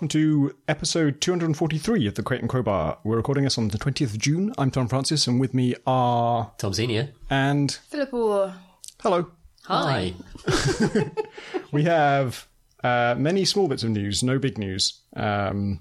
Hello and welcome to episode 243 of the Crate and Crowbar. We're recording this on the 20th of June. I'm Tom Francis and with me are Tom Senior. and Philip Orr. hello. Hi. We have uh, many small bits of news, no big news. Um,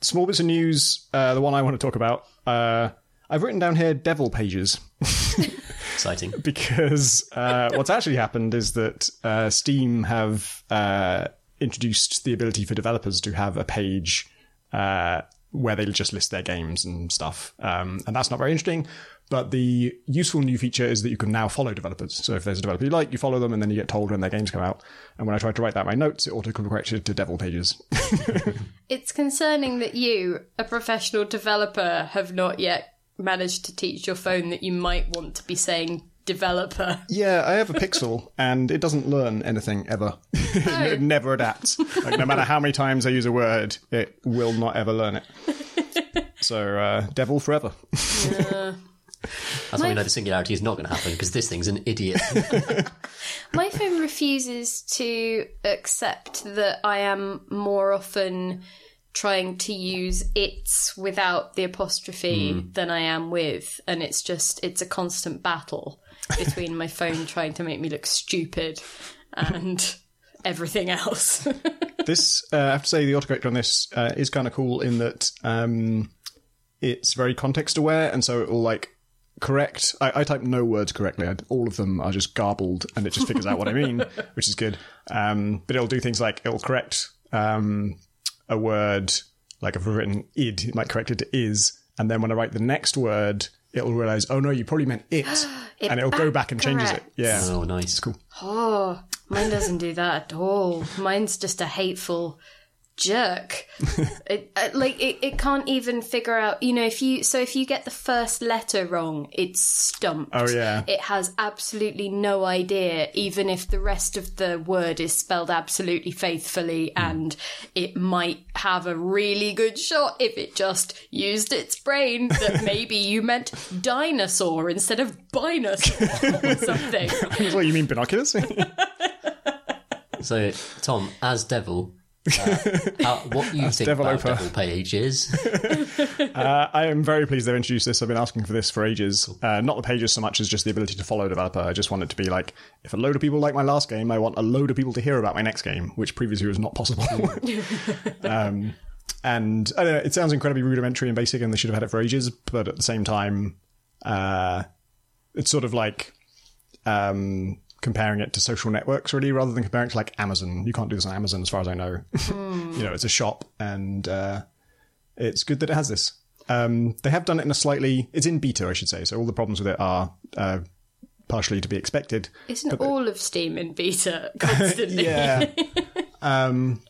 small bits of news, uh, the one I want to talk about. Uh, I've written down here devil pages Exciting. because uh, what's actually happened is that uh, Steam have uh, introduced the ability for developers to have a page uh, where they just list their games and stuff, um, and that's not very interesting. But the useful new feature is that you can now follow developers. So if there's a developer you like, you follow them, and then you get told when their games come out. And when I tried to write that in my notes, it auto-corrected to devil pages. It's concerning that you, a professional developer, have not yet managed to teach your phone that you might want to be saying developer. Yeah, I have a Pixel, and it doesn't learn anything ever. it never adapts. Like no matter how many times I use a word, it will not ever learn it. So, uh, devil forever. That's why we know the singularity is not going to happen because this thing's an idiot. My phone refuses to accept that I am more often trying to use its without the apostrophe than I am with. And it's just, it's a constant battle between my phone trying to make me look stupid and everything else. this, uh, I have to say, the autocorrect on this uh, is kind of cool in that um, it's very context aware, and so it will like correct. I, I type no words correctly. I, all of them are just garbled, and it just figures out what I mean, which is good. Um, but it'll do things like it'll correct um, a word, like if I've written id, it might correct it to is, and then when I write the next word, it'll realize, oh no, you probably meant it, and it'll go back and changes it. Yeah. oh, nice. Cool. Oh, mine doesn't do that at all. Mine's just a hateful jerk. it, uh, like it, it can't even figure out. You know, if you so if you get the first letter wrong, it's stumped. Oh, yeah. It has absolutely no idea, even if the rest of the word is spelled absolutely faithfully, Hmm. and it might have a really good shot if it just used its brain that maybe you meant dinosaur instead of binosaur or something. what you mean binoculars? So, Tom, as devil, uh, how, what you think Devil about Opa. devil page is? Uh, I am very pleased they've introduced this. I've been asking for this for ages. Uh, not the pages so much as just the ability to follow a developer. I just want it to be like, if a load of people like my last game, I want a load of people to hear about my next game, which previously was not possible. um, and I don't know, it sounds incredibly rudimentary and basic, and they should have had it for ages. But at the same time, uh, it's sort of like um, comparing it to social networks, really, rather than comparing it to like Amazon. You can't do this on Amazon, as far as I know. you know, it's a shop, and uh, it's good that it has this. Um, they have done it in a slightly. It's in beta, I should say. So all the problems with it are uh, partially to be expected. Isn't all of Steam in beta constantly? Yeah. um,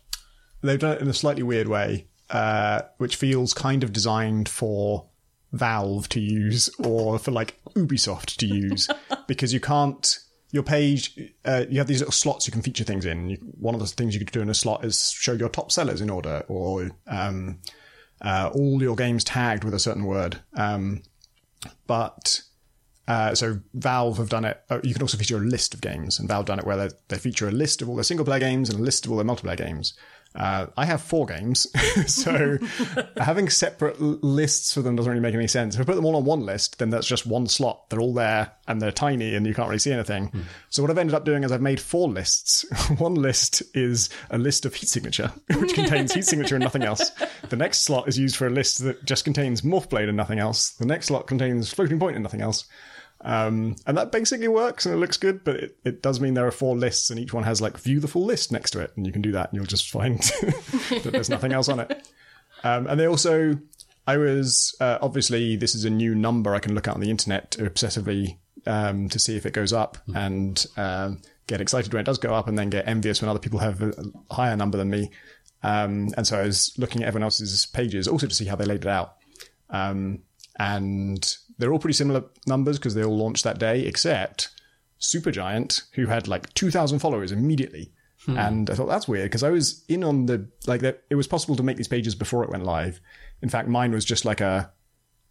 they've done it in a slightly weird way, uh, which feels kind of designed for Valve to use or for like Ubisoft to use because you can't. Your page, uh, you have these little slots you can feature things in. You, one of the things you could do in a slot is show your top sellers in order, or um, uh, all your games tagged with a certain word. Um, but uh, so Valve have done it. Uh, you can also feature a list of games, and Valve done it where they, they feature a list of all their single player games and a list of all their multiplayer games. Uh, I have four games, so having separate lists for them doesn't really make any sense. If I put them all on one list, then that's just one slot. They're all there and they're tiny, and you can't really see anything. So what I've ended up doing is I've made four lists. one list is a list of heat signature, which contains heat signature and nothing else. The next slot is used for a list that just contains morph blade and nothing else. The next slot contains floating point and nothing else. Um, and that basically works and it looks good, but it, it does mean there are four lists and each one has like view the full list next to it. And you can do that and you'll just find that there's nothing else on it. Um, and they also, I was, uh, obviously, this is a new number I can look at on the internet obsessively um, to see if it goes up and um, get excited when it does go up and then get envious when other people have a a higher number than me. Um, and so I was looking at everyone else's pages also to see how they laid it out. Um, and they're all pretty similar numbers because they all launched that day, except Supergiant, who had like 2,000 followers immediately. And I thought that's weird because I was in on the, like, that it was possible to make these pages before it went live. In fact, mine was just like a,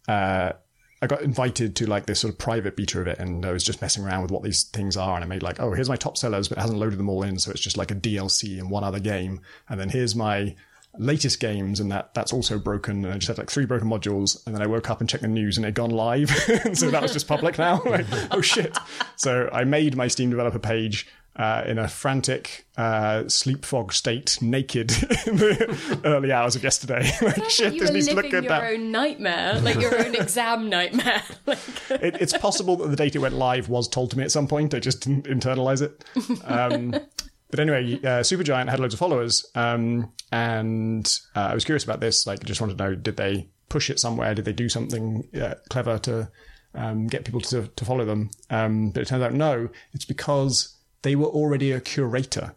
uh, I got invited to like this sort of private beta of it, and I was just messing around with what these things are, and I made like, oh, here's my top sellers, but it hasn't loaded them all in, so it's just like a DLC in one other game, and then here's my latest games, and that that's also broken. And I just had like three broken modules, and then I woke up and checked the news, and it had gone live, so that was just public now. like, oh shit! So I made my Steam developer page. Uh, in a frantic uh, sleep fog state, naked in the early hours of yesterday. like, shit, you this needs to look good your now. own nightmare, like your own exam nightmare. Like, it, it's possible that the data went live was told to me at some point. I just didn't internalize it. Um, but anyway, uh, Supergiant had loads of followers, um, and uh, I was curious about this. Like, just wanted to know: did they push it somewhere? Did they do something uh, clever to um, get people to to follow them? Um, but it turns out no. It's because they were already a curator.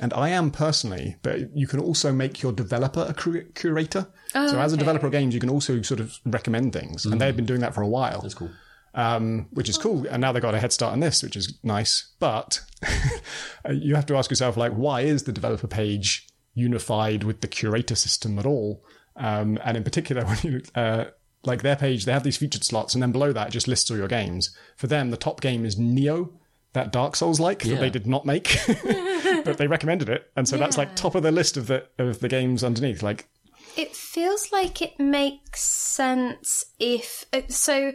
And I am personally, but you can also make your developer a cur- curator. so as a developer of games, you can also sort of recommend things, and they've been doing that for a while That's cool. Um, which is cool. And now they've got a head start on this, which is nice. But you have to ask yourself, like, why is the developer page unified with the curator system at all? Um, and in particular, when you uh, like their page, they have these featured slots, and then below that, it just lists all your games. For them, the top game is Nioh, that Dark Souls like that they did not make, but they recommended it, and so that's like top of the list of the of the games underneath. Like, it feels like it makes sense if so.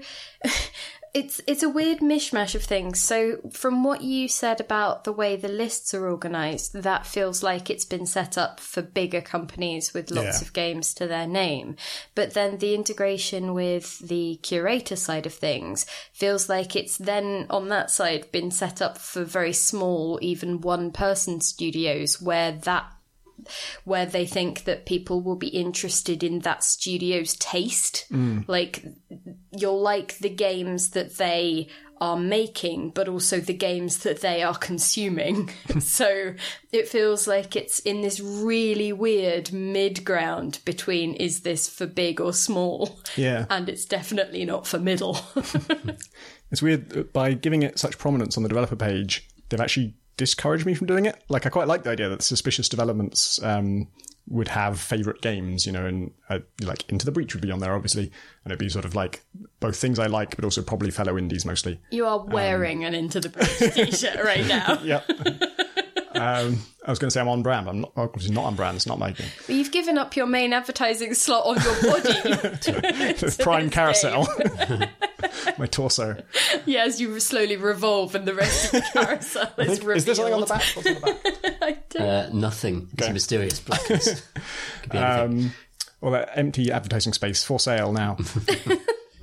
It's it's a weird mishmash of things. So from what you said about the way the lists are organized, that feels like it's been set up for bigger companies with lots Yeah. of games to their name. But then the integration with the curator side of things feels like it's then on that side been set up for very small, even one person studios where that where they think that people will be interested in that studio's taste. Mm. Like, you'll like the games that they are making, but also the games that they are consuming. so it feels like it's in this really weird mid ground between is this for big or small? Yeah. And it's definitely not for middle. It's weird by giving it such prominence on the developer page, they've actually discouraged me from doing it. Like, I quite like the idea that suspicious developments um, would have favorite games, you know, and uh, like Into the Breach would be on there, obviously, and it'd be sort of like both things I like, but also probably fellow indies mostly. you are wearing an Into the Breach t shirt right now. Yeah. um, I was going to say I'm on brand. I'm not, obviously not on brand. It's not my game. But you've given up your main advertising slot on your body. Prime Carousel. my torso. yeah, as you slowly revolve and the rest of the carousel is revealed. Is there something on the back? What's on the back? I don't Uh, nothing. It's a mysterious blackness. Could. Um, well, that empty advertising space for sale now.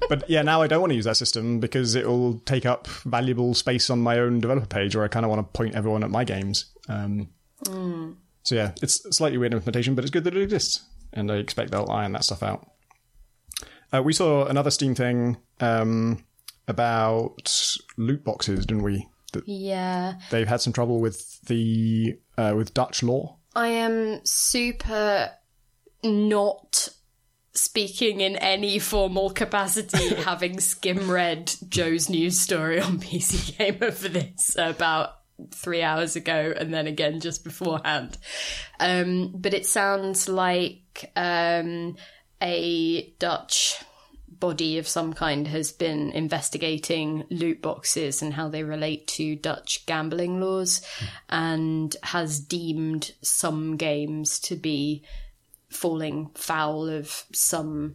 but yeah, now I don't want to use that system because it will take up valuable space on my own developer page, where I kind of want to point everyone at my games. Um, So yeah, it's slightly weird implementation, but it's good that it exists, and I expect they'll iron that stuff out. Uh, we saw another Steam thing um, about loot boxes, didn't we? That Yeah, they've had some trouble with the uh, with Dutch law. I am super not speaking in any formal capacity, having skim read Joe's news story on PC Gamer for this about three hours ago and then again just beforehand. Um, but it sounds like um, a Dutch body of some kind has been investigating loot boxes and how they relate to Dutch gambling laws and has deemed some games to be falling foul of some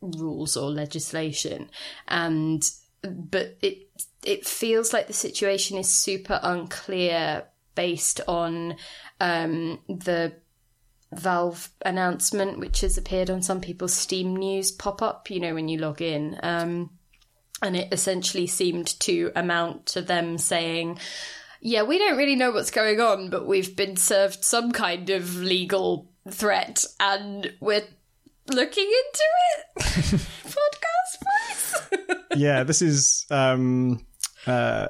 rules or legislation. And but it it feels like the situation is super unclear based on um the Valve announcement, which has appeared on some people's Steam news pop up, you know, when you log in. Um, and it essentially seemed to amount to them saying, yeah, we don't really know what's going on, but we've been served some kind of legal threat and we're looking into it. Podcast, please. yeah, this is. Um, uh,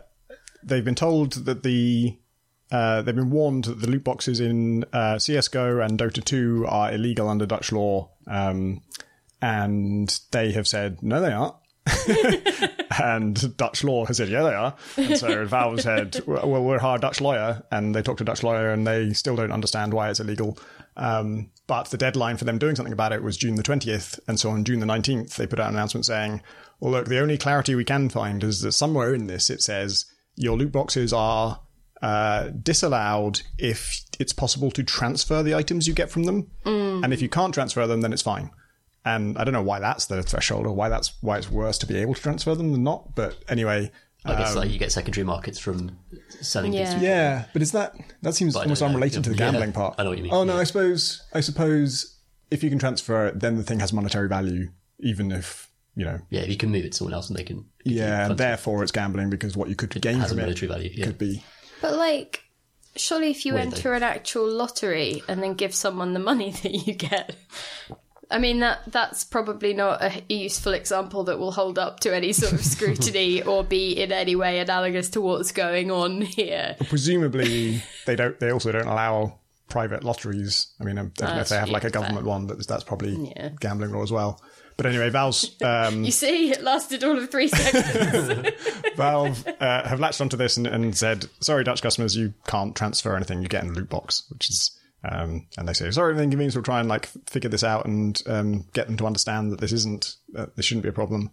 they've been told that the. Uh, they've been warned that the loot boxes in uh, CS:GO and Dota 2 are illegal under Dutch law, um, and they have said no, they aren't. and Dutch law has said, yeah, they are. And so Valve said, well, we're our Dutch lawyer. And they talked to a Dutch lawyer and they still don't understand why it's illegal. Um, but the deadline for them doing something about it was June the 20th. And so on June the 19th, they put out an announcement saying, well, look, the only clarity we can find is that somewhere in this it says your loot boxes are uh, disallowed if it's possible to transfer the items you get from them, and if you can't transfer them, then it's fine. And I don't know why that's the threshold or why that's why it's worse to be able to transfer them than not. But anyway, I guess like you get secondary markets from selling Yeah. things. yeah. But is that that seems I almost unrelated to the Yeah, gambling part? I know what you mean, Oh no, yeah. I suppose I suppose if you can transfer it, then the thing has monetary value, even if you know. Yeah, if you can move it to someone else and they can Yeah, and therefore it's gambling because what you could gain has a from it monetary value. Yeah. could be. But like, surely if you enter an actual lottery and then give someone the money that you get, I mean that that's probably not a useful example that will hold up to any sort of scrutiny or be in any way analogous to what's going on here. Presumably, they don't. They also don't allow private lotteries. I mean, I don't know if they have like a government one, but that's probably Yeah. gambling law as well. But anyway, Valve's um, You see, it lasted all of three seconds. Valve uh, have latched onto this and, and said, "Sorry, Dutch customers, you can't transfer anything you get in the loot box," which is. Um, and they say, "Sorry, for the inconvenience. We'll try and like figure this out and um, get them to understand that this isn't, uh, this shouldn't be a problem."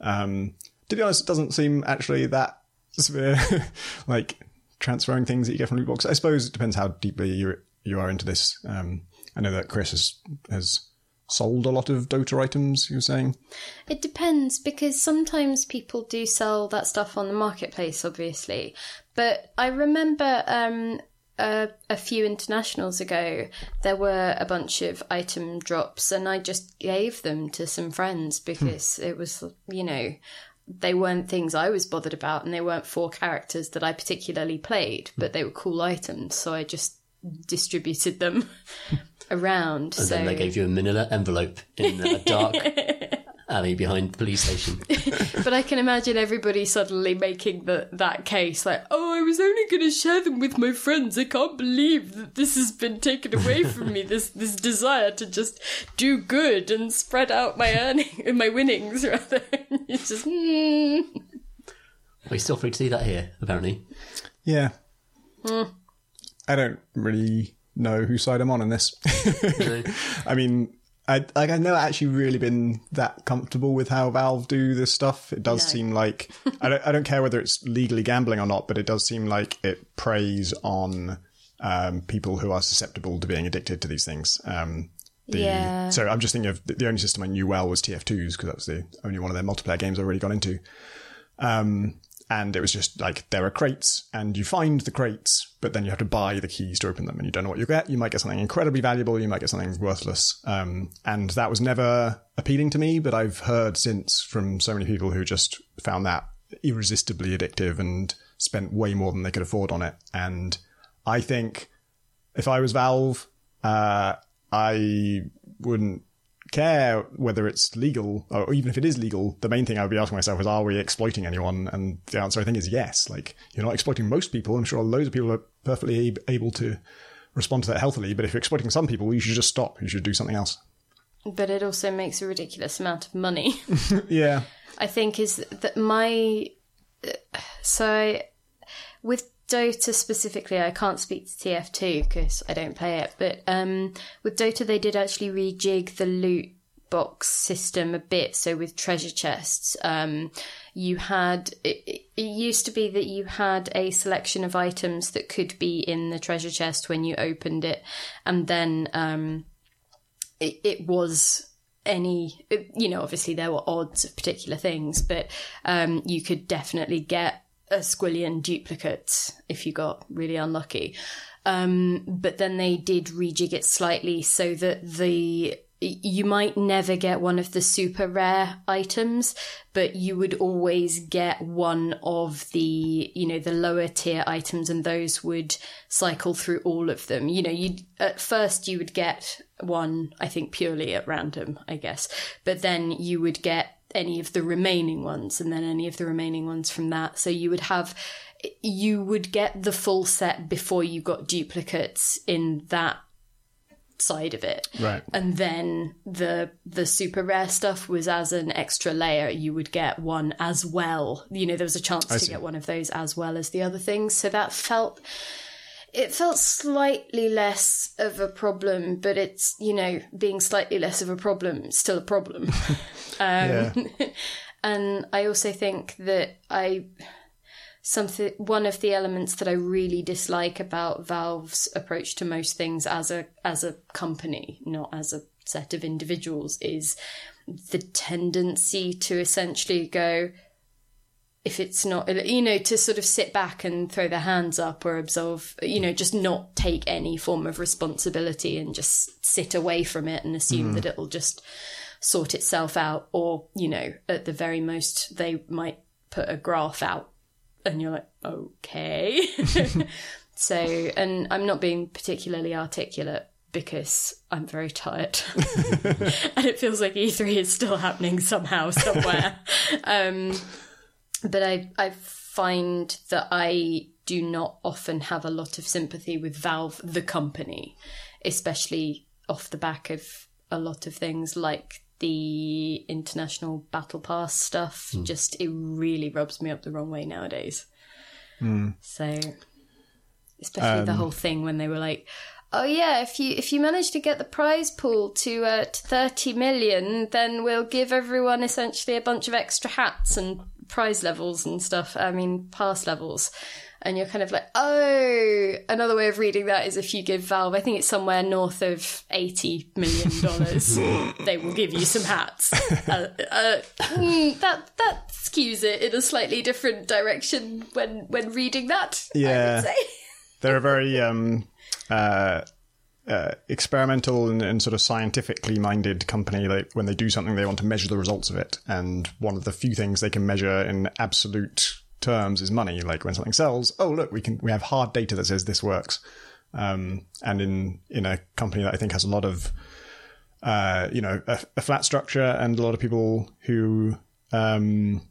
Um, to be honest, it doesn't seem actually that severe, like transferring things that you get from loot box. I suppose it depends how deeply you you are into this. Um, I know that Chris has has sold a lot of Dota items. You were saying, It depends because sometimes people do sell that stuff on the marketplace, obviously. But I remember um, a, a few internationals ago, there were a bunch of item drops, and I just gave them to some friends because it was, you know, they weren't things I was bothered about, and they weren't for characters that I particularly played, but they were cool items, so I just distributed them around. And so then they gave you a manila envelope in a dark alley behind the police station. But I can imagine everybody suddenly making the, that case like, oh, I was only going to share them with my friends. I can't believe that this has been taken away from me. This this desire to just do good and spread out my earning, my winnings rather. it's just hmm. We're still free to see that here, apparently. yeah, I don't really know whose side I'm on in this. I mean, I like I've never actually really been that comfortable with how Valve do this stuff. It does No. seem like I don't I don't care whether it's legally gambling or not, but it does seem like it preys on um, people who are susceptible to being addicted to these things. Um, the, Yeah. So I'm just thinking of the, the only system I knew well was TF2s because that was the only one of their multiplayer games I really got into. Um, and it was just like there are crates, and you find the crates, but then you have to buy the keys to open them, and you don't know what you get. You might get something incredibly valuable, you might get something worthless. Um, and that was never appealing to me, but I've heard since from so many people who just found that irresistibly addictive and spent way more than they could afford on it. And I think if I was Valve, uh, I wouldn't care whether it's legal or even if it is legal. The main thing I would be asking myself is, are we exploiting anyone? And the answer I think is yes. Like you're not exploiting most people. I'm sure loads of people are perfectly able to respond to that healthily. But if you're exploiting some people, you should just stop. You should do something else. But it also makes a ridiculous amount of money. Yeah. I think is that my uh, so I, with Dota specifically, I can't speak to TF2 because I don't play it. But um, with Dota, they did actually rejig the loot box system a bit. So with treasure chests, um, you had it, it used to be that you had a selection of items that could be in the treasure chest when you opened it, and then um, it, it was any you know obviously there were odds of particular things but um you could definitely get a squillion duplicates if you got really unlucky. Um but then they did rejig it slightly so that the you might never get one of the super rare items but you would always get one of the you know the lower tier items and those would cycle through all of them. You know you at first you would get one i think purely at random i guess. But then you would get any of the remaining ones and then any of the remaining ones from that. So you would have you would get the full set before you got duplicates in that side of it. Right. and then the the super rare stuff was as an extra layer. You would get one as well. You know there was a chance to see. get one of those as well as the other things. So that felt it felt slightly less of a problem but it's you know being slightly less of a problem still a problem um, yeah. and I also think that I something one of the elements that I really dislike about Valve's approach to most things as a as a company, not as a set of individuals, is the tendency to essentially go if it's not you know to sort of sit back and throw their hands up or absolve you know just not take any form of responsibility and just sit away from it and assume that it'll just sort itself out or you know at the very most they might put a graph out and you're like okay. So and i'm not being particularly articulate because i'm very tired. And it feels like e3 is still happening somehow somewhere. Um but i i find that i do not often have a lot of sympathy with valve the company especially off the back of a lot of things like the international battle pass stuff. Hmm. Just it really rubs me up the wrong way nowadays. Hmm. So especially the um, whole thing when they were like oh yeah if you if you manage to get the prize pool to uh, to 30 million then we'll give everyone essentially a bunch of extra hats and prize levels and stuff i mean pass levels and you're kind of like, oh, another way of reading that is if you give Valve, I think it's somewhere north of eighty million dollars, they will give you some hats. Uh, uh, mm, that that skews it in a slightly different direction when when reading that. I Yeah. would say. They're a very um, uh, uh, experimental and, and sort of scientifically minded company. Like when they do something, they want to measure the results of it. And one of the few things they can measure in absolute terms is money. Like when something sells, oh look, we can we have hard data that says this works. Um, and in in a company that I think has a lot of uh, you know a, a flat structure and a lot of people who um,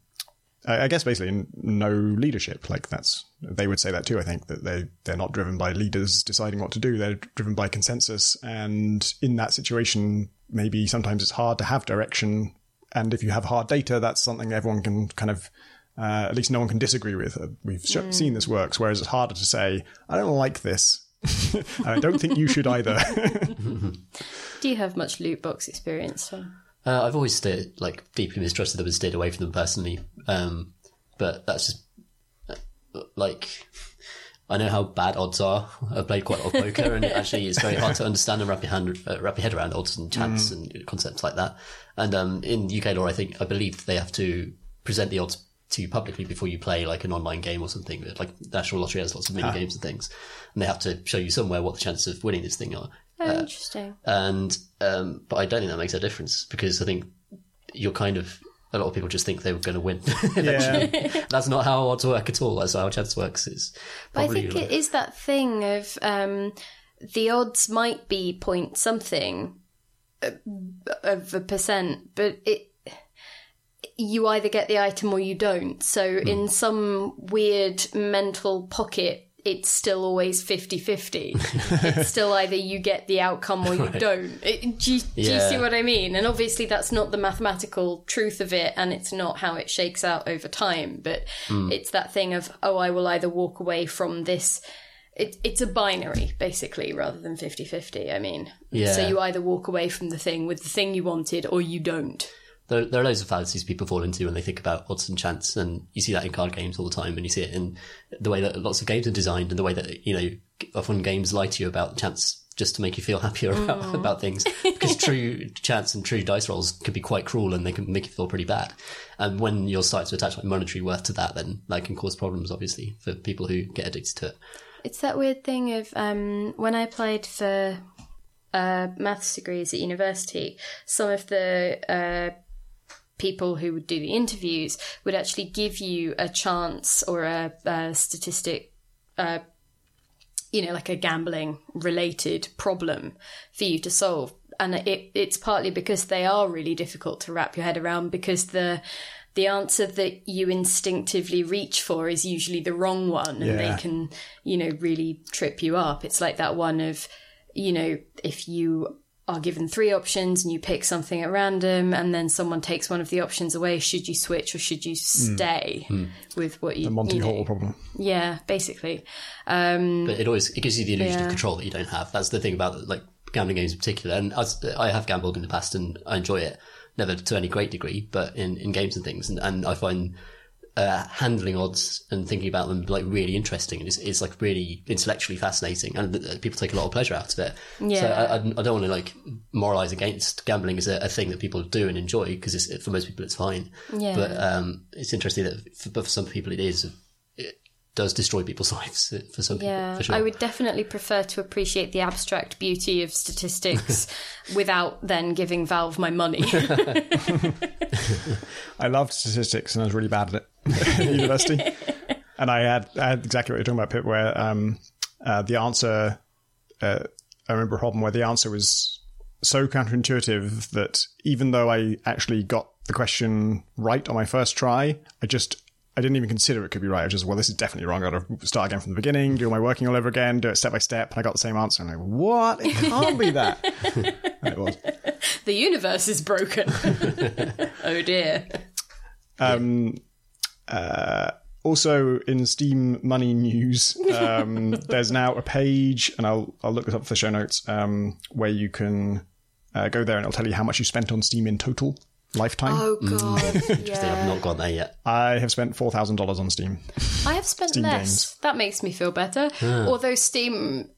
I I guess basically no leadership. Like that's they would say that too. I think that they they're not driven by leaders deciding what to do. They're driven by consensus. And in that situation, maybe sometimes it's hard to have direction. And if you have hard data, that's something everyone can kind of. Uh, at least no one can disagree with. Uh, We've sh- seen this works, whereas it's harder to say, "I don't like this," and I don't think you should either. Do you have much loot box experience? Tom? Uh, I've always stayed like deeply mistrusted them and stayed away from them personally. Um, but that's just uh, like I know how bad odds are. I've played quite a lot of poker, and actually it's very hard to understand and wrap your hand uh, wrap your head around odds and chance and concepts like that. And um, in UK law, I think I believe they have to present the odds to you publicly before you play like an online game or something. Like National Lottery has lots of mini games and things, and they have to show you somewhere what the chances of winning this thing are. Oh, interesting. And um, but I don't think that makes a difference because I think you're kind of a lot of people just think they were going to win. eventually. That's not how odds work at all. That's how chance works. Is But I think like- it is that thing of um, the odds might be point something uh, of a percent, but it you either get the item or you don't. So Hmm. in some weird mental pocket, it's still always 50-50. it's still either you get the outcome or you don't. It, do, you, do you see what I mean? And obviously that's not the mathematical truth of it and it's not how it shakes out over time, but Hmm. it's that thing of, oh, I will either walk away from this it, it's a binary basically rather than 50-50 i mean Yeah. so you either walk away from the thing with the thing you wanted or you don't there, there are loads of fallacies people fall into when they think about odds and chance, and you see that in card games all the time, and you see it in the way that lots of games are designed, and the way that you know often games lie to you about chance just to make you feel happier about, about things. Because true chance and true dice rolls can be quite cruel, and they can make you feel pretty bad. And when you're starting to attach like monetary worth to that, then that can cause problems, obviously, for people who get addicted to it. it's that weird thing of um, when i applied for uh, maths degrees at university some of the uh, people who would do the interviews would actually give you a chance or a, a statistic uh, you know, like a gambling related problem for you to solve. And it, it's partly because they are really difficult to wrap your head around because the the answer that you instinctively reach for is usually the wrong one and Yeah. they can, you know, really trip you up. It's like that one of, you know, if you are given three options and you pick something at random and then someone takes one of the options away, should you switch or should you stay with what you, the Monty you know, Hall problem. yeah, basically. Um, But it always it gives you the illusion Yeah. of control that you don't have. That's the thing about like gambling games in particular. And as, I have gambled in the past and I enjoy it, never to any great degree, but in, in games and things. And, and I find uh, handling odds and thinking about them like really interesting and it's, it's like really intellectually fascinating and uh, people take a lot of pleasure out of it. So Yeah. I, I, I don't want to like moralize against gambling as a, a thing that people do and enjoy because for most people it's fine. Yeah. But um, it's interesting that for, but for some people it is does destroy people's lives for some people. Yeah, for sure. I would definitely prefer to appreciate the abstract beauty of statistics without then giving Valve my money. I loved statistics and I was really bad at it at university. And I had, I had exactly what you're talking about, Pip, where um, uh, the answer, uh, I remember a problem where the answer was so counterintuitive that even though I actually got the question right on my first try, I just, I didn't even consider it could be right. I was just, well, this is definitely wrong. I've got to start again from the beginning, do all my working all over again, do it step by step. And I got the same answer. I'm like, what? It can't be that. and it was. the universe is broken. oh dear. also in Steam Money news, um, there's now a page, and I'll I'll look this up for the show notes, um, where you can uh, go there and it'll tell you how much you spent on Steam in total lifetime. Oh mm. god. I've not got there yet. I have spent four thousand dollars on Steam. I have spent Steam less. games. That makes me feel better. Ah. Although Steam,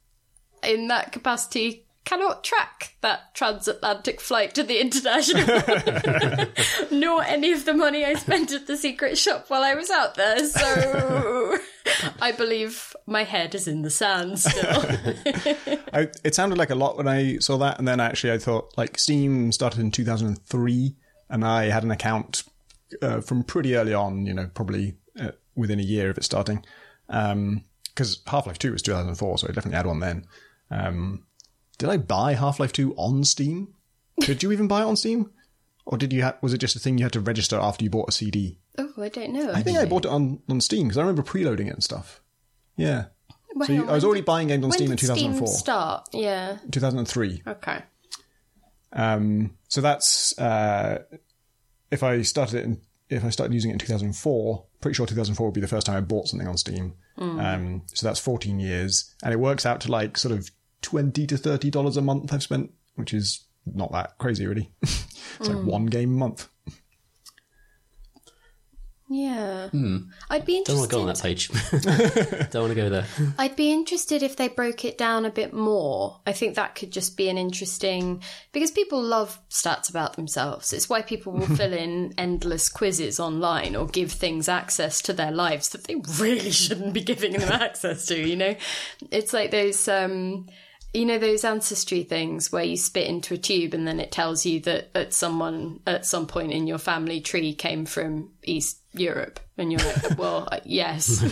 in that capacity, cannot track that transatlantic flight to the international, nor any of the money I spent at the secret shop while I was out there. So I believe my head is in the sand still. I, it sounded like a lot when I saw that, and then actually I thought like Steam started in 2003, and I had an account uh, from pretty early on. You know, probably uh, within a year of it starting, because Half Life Two was 2004, so I definitely had one then. Um, did I buy Half Life Two on Steam? Could you even buy it on Steam, or did you? Ha- was it just a thing you had to register after you bought a CD? oh, I don't know. I think I bought it on on Steam because I remember preloading it and stuff. Yeah. So you, I was already buying games on Steam in did Steam 2004, start? Yeah. 2003. Okay. Um, so that's uh, if I started it in, if I started using it in 2004, pretty sure 2004 would be the first time I bought something on Steam. Um, so that's 14 years, and it works out to like sort of 20 to 30 dollars a month I've spent, which is not that crazy really. it's like one game a month. Yeah. I'd be interested. Don't want to go on that page. Don't want to go there. I'd be interested if they broke it down a bit more. I think that could just be an interesting because people love stats about themselves. It's why people will fill in endless quizzes online or give things access to their lives that they really shouldn't be giving them access to, you know? It's like those um you know those ancestry things where you spit into a tube and then it tells you that at someone at some point in your family tree came from East Europe and you're like, well, yes.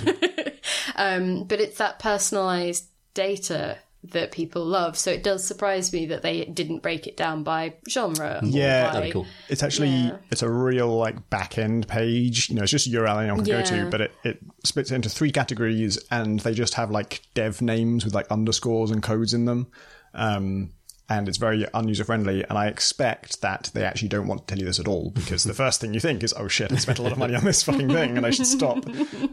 um, but it's that personalized data that people love. So it does surprise me that they didn't break it down by genre. Yeah. by- That'd be cool. It's actually it's a real like back end page. You know, it's just a URL anyone can go to, but it, it splits it into three categories, and they just have like dev names with like underscores and codes in them. Um, and it's very unuser friendly. And I expect that they actually don't want to tell you this at all because the first thing you think is, "Oh shit, I spent a lot of money on this fucking thing, and I should stop."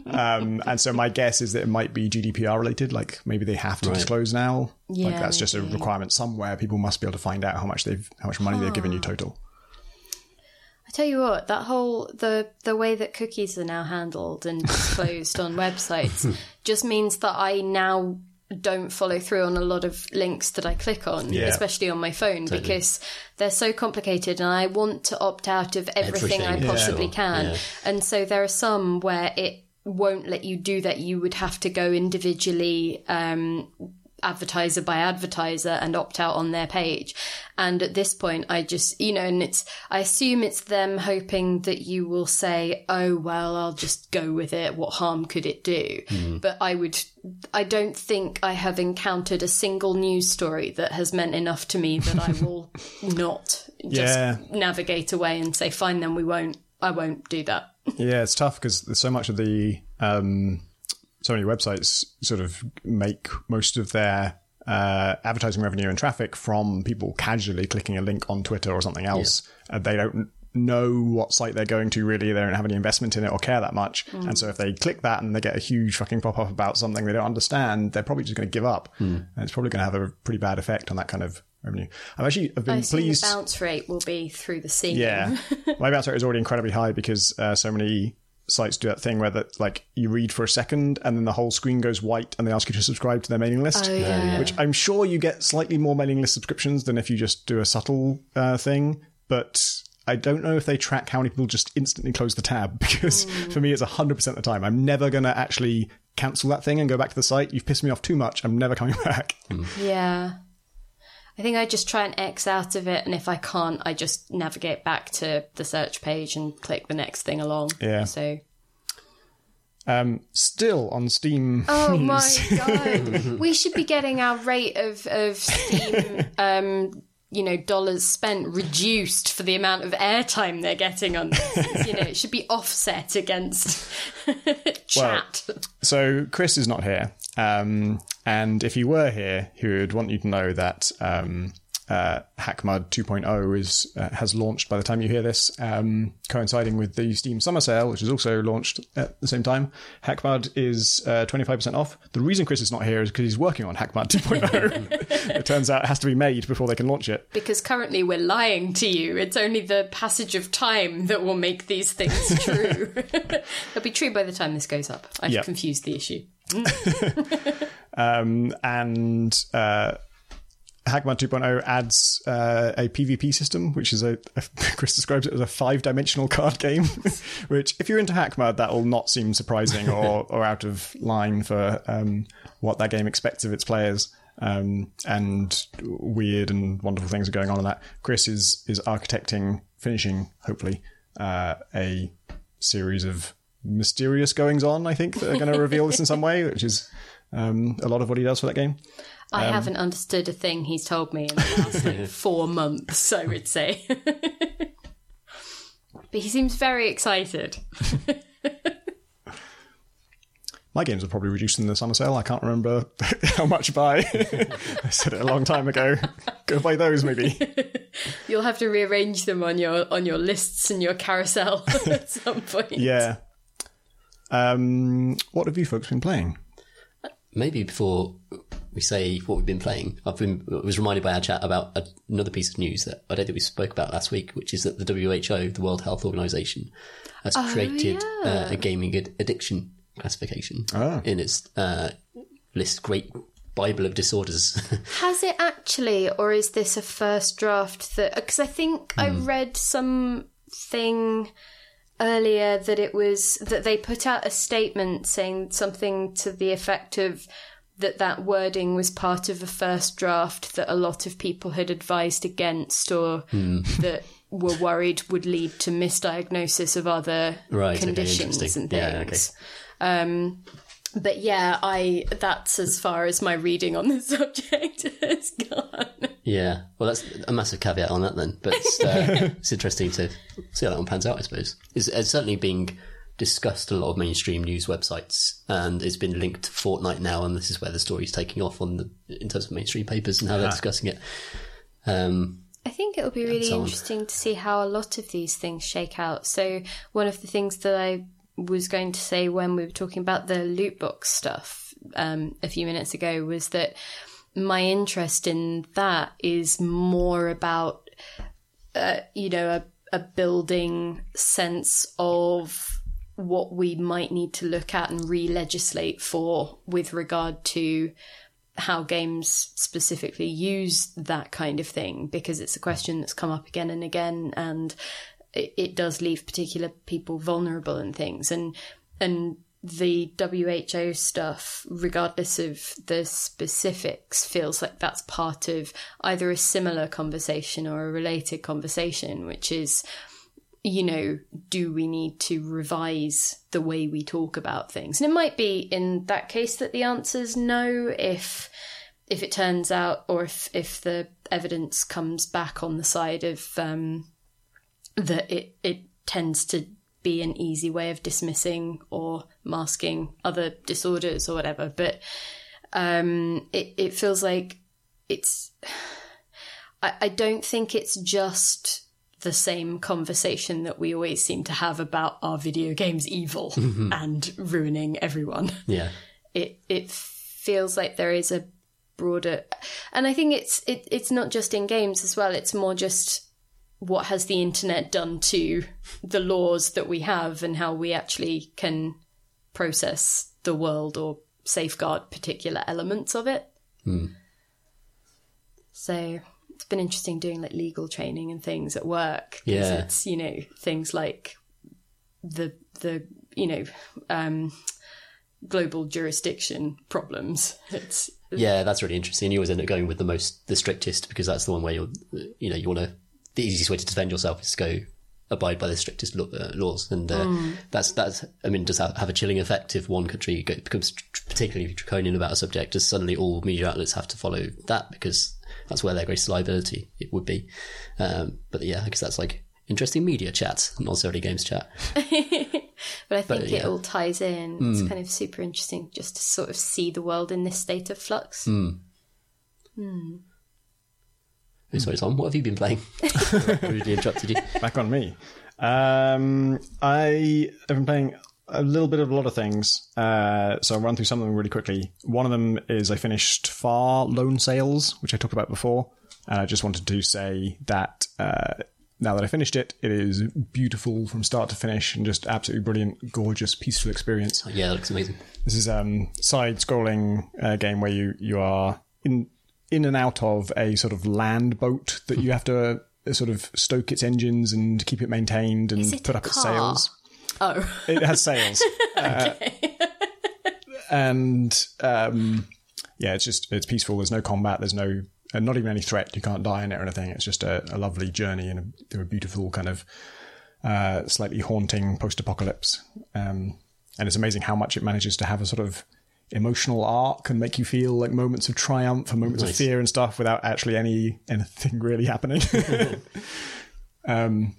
Um, and so my guess is that it might be GDPR related. Like maybe they have to disclose now. like Yeah, that's just a requirement somewhere. People must be able to find out how much they've how much money they've given you total. I tell you what, that whole the the way that cookies are now handled and disclosed on websites just means that I now don't follow through on a lot of links that I click on, Yeah. especially on my phone, because they're so complicated and I want to opt out of everything, I Everything, yeah. possibly Sure, can. yeah. And so there are some where it won't let you do that. You would have to go individually um, advertiser by advertiser and opt out on their page. And at this point, I just, you know, and it's, I assume it's them hoping that you will say, oh, well, I'll just go with it. What harm could it do? But I would, I don't think I have encountered a single news story that has meant enough to me that I will not just Yeah. navigate away and say, fine, then we won't, I won't do that. Yeah, it's tough because there's so much of the um, so many websites sort of make most of their uh, advertising revenue and traffic from people casually clicking a link on Twitter or something else. Uh, they don't know what site they're going to really. They don't have any investment in it or care that much. And so if they click that and they get a huge fucking pop up about something they don't understand, they're probably just going to give up. And it's probably going to have a pretty bad effect on that kind of revenue. I've actually I've been assume pleased. the bounce rate will be through the ceiling. Yeah, my bounce rate is already incredibly high because uh, so many sites do that thing where that like you read for a second and then the whole screen goes white and they ask you to subscribe to their mailing list. Oh, yeah. Which I'm sure you get slightly more mailing list subscriptions than if you just do a subtle uh, thing, but I don't know if they track how many people just instantly close the tab because for me it's 100% of the time. I'm never going to actually cancel that thing and go back to the site. You've pissed me off too much. I'm never coming back. Yeah. I think I just try and X out of it, and if I can't, I just navigate back to the search page and click the next thing along. Yeah. So. Um, still on Steam. Oh my god! we should be getting our rate of of Steam, um, you know, dollars spent reduced for the amount of airtime they're getting on this. You know, it should be offset against chat. So Chris is not here, um, and if he were here, he would want you to know that um, uh, HackMud 2.0 is uh, has launched by the time you hear this, um, coinciding with the Steam Summer Sale, which is also launched at the same time. HackMud is uh, 25% off. The reason Chris is not here is because he's working on HackMud 2.0. it turns out it has to be made before they can launch it. because currently we're lying to you. It's only the passage of time that will make these things true. They'll be true by the time this goes up. I've Yep. confused the issue. Um, and uh, Hackmud 2.0 adds uh, a PvP system, which is a, a Chris describes it as a five-dimensional card game. which, if you're into Hackmud, that will not seem surprising or, or out of line for um, what that game expects of its players. Um, and weird and wonderful things are going on in that. Chris is is architecting, finishing, hopefully, uh, a series of mysterious goings on. I think that are going to reveal this in some way, which is um, a lot of what he does for that game. I haven't understood a thing he's told me in the last like, four months, I would say. but he seems very excited. My games are probably reduced in the summer sale. I can't remember how much by. I said it a long time ago. Go buy those, maybe. You'll have to rearrange them on your on your lists and your carousel at some point. Yeah. Um, what have you folks been playing? Maybe before we say what we've been playing, I've been I was reminded by our chat about another piece of news that I don't think we spoke about last week, which is that the WHO, the World Health Organization, has created uh, a gaming ad- addiction classification in its uh, list. Great Bible of disorders. Has it actually, or is this a first draft that? Because I think I read something earlier that it was that they put out a statement saying something to the effect of that that wording was part of a first draft that a lot of people had advised against or that were worried would lead to misdiagnosis of other Right, conditions interesting. and Yeah, okay. things. Um, but yeah, I that's as far as my reading on the subject has gone. yeah, well, that's a massive caveat on that then. But it's, uh, it's interesting to see how that one pans out. I suppose it's, it's certainly being discussed a lot of mainstream news websites, and it's been linked to Fortnite now, and this is where the story's taking off on the in terms of mainstream papers and how they're discussing it. Um, I think it'll be really so interesting to see how a lot of these things shake out. So one of the things that I was going to say when we were talking about the loot box stuff um, a few minutes ago was that my interest in that is more about uh, you know a, a building sense of what we might need to look at and re-legislate for with regard to how games specifically use that kind of thing because it's a question that's come up again and again and it, does leave particular people vulnerable and things and and the WHO stuff regardless of the specifics feels like that's part of either a similar conversation or a related conversation which is you know, do we need to revise the way we talk about things? And it might be in that case that the answer is no if if it turns out or if if the evidence comes back on the side of um that it it tends to be an easy way of dismissing or masking other disorders or whatever. But um it, it feels like it's I, I don't think it's just the same conversation that we always seem to have about our video games evil and ruining everyone. yeah, It it feels like there is a broader and I think it's it, it's not just in games as well, it's more just what has the internet done to the laws that we have and how we actually can process the world or safeguard particular elements of it. So it's been interesting doing like legal training and things at work. Yeah. It's, you know, things like the, the, you know, um, global jurisdiction problems. It's, Yeah, that's really interesting. You always end up going with the most, the strictest, because that's the one where you're, you know, you want to. The easiest way to defend yourself is to go abide by the strictest law, uh, laws, and uh, that's that's. I mean, does that have a chilling effect if one country go, becomes tr- particularly draconian about a subject? Does suddenly all media outlets have to follow that because that's where their greatest liability it would be? Um, but yeah, I guess that's like interesting media chat, not necessarily games chat. But I think it yeah. all ties in. It's kind of super interesting just to sort of see the world in this state of flux. Oh, Sorry, Tom, what have you been playing? Rudely interrupted you. Back on me. Um, I have been playing a little bit of a lot of things, uh, so I'll run through some of them really quickly. One of them is I finished Far Lone Sails, which I talked about before, and I just wanted to say that uh, now that I finished it, it is beautiful from start to finish and just absolutely brilliant, gorgeous, peaceful experience. Yeah, that looks amazing. This is um side-scrolling uh, game where you you are in in and out of a sort of land boat that you have to uh, sort of stoke its engines and keep it maintained and it put up its sails. Oh, It has sails, Uh, and um, yeah, it's just it's peaceful. There's no combat. There's no uh, not even any threat. You can't die in it or anything. It's just a, a lovely journey and a, through a beautiful kind of uh, slightly haunting post-apocalypse. Um, and it's amazing how much it manages to have a sort of emotional arc and make you feel like moments of triumph and moments of fear and stuff without actually any anything really happening. um,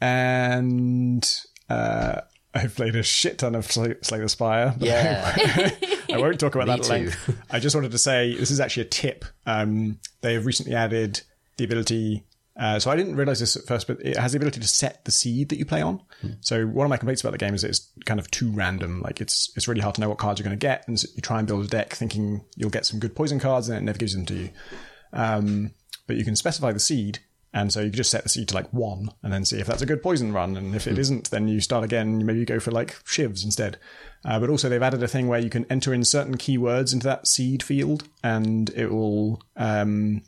and uh, I've played a shit ton of Slay, Slay the Spire. but Yeah. I won't talk about that at length. I just wanted to say this is actually a tip. Um, they have recently added the ability. Uh, so I didn't realize this at first, but it has the ability to set the seed that you play on. So one of my complaints about the game is that it's kind of too random. Like it's it's really hard to know what cards you're going to get, and so you try and build a deck thinking you'll get some good poison cards, and it never gives them to you. Um, but you can specify the seed, and so you can just set the seed to like one, and then see if that's a good poison run. And if it isn't, then you start again. Maybe you go for like shivs instead. Uh, but also, they've added a thing where you can enter in certain keywords into that seed field, and it will um,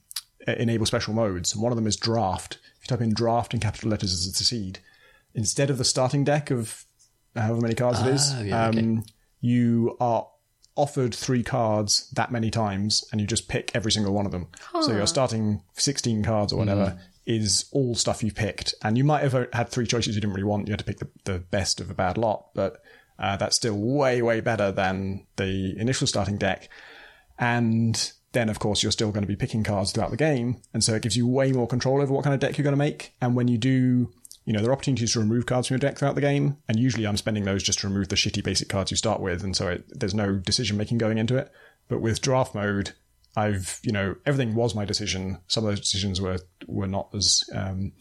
enable special modes. And one of them is draft. If you type in draft in capital letters as a seed, instead of the starting deck of however many cards it is, Ah, yeah, okay. um, you are offered three cards that many times and you just pick every single one of them. So your starting 16 cards or whatever is all stuff you've picked. And you might have had three choices you didn't really want. You had to pick the, the best of a bad lot, but uh, that's still way, way better than the initial starting deck. And then, of course, you're still going to be picking cards throughout the game. And so it gives you way more control over what kind of deck you're going to make. And when you do, you know, there are opportunities to remove cards from your deck throughout the game. And usually I'm spending those just to remove the shitty basic cards you start with. And so it, there's no decision making going into it. But with draft mode, I've, you know, everything was my decision. Some of those decisions were, were not as, um,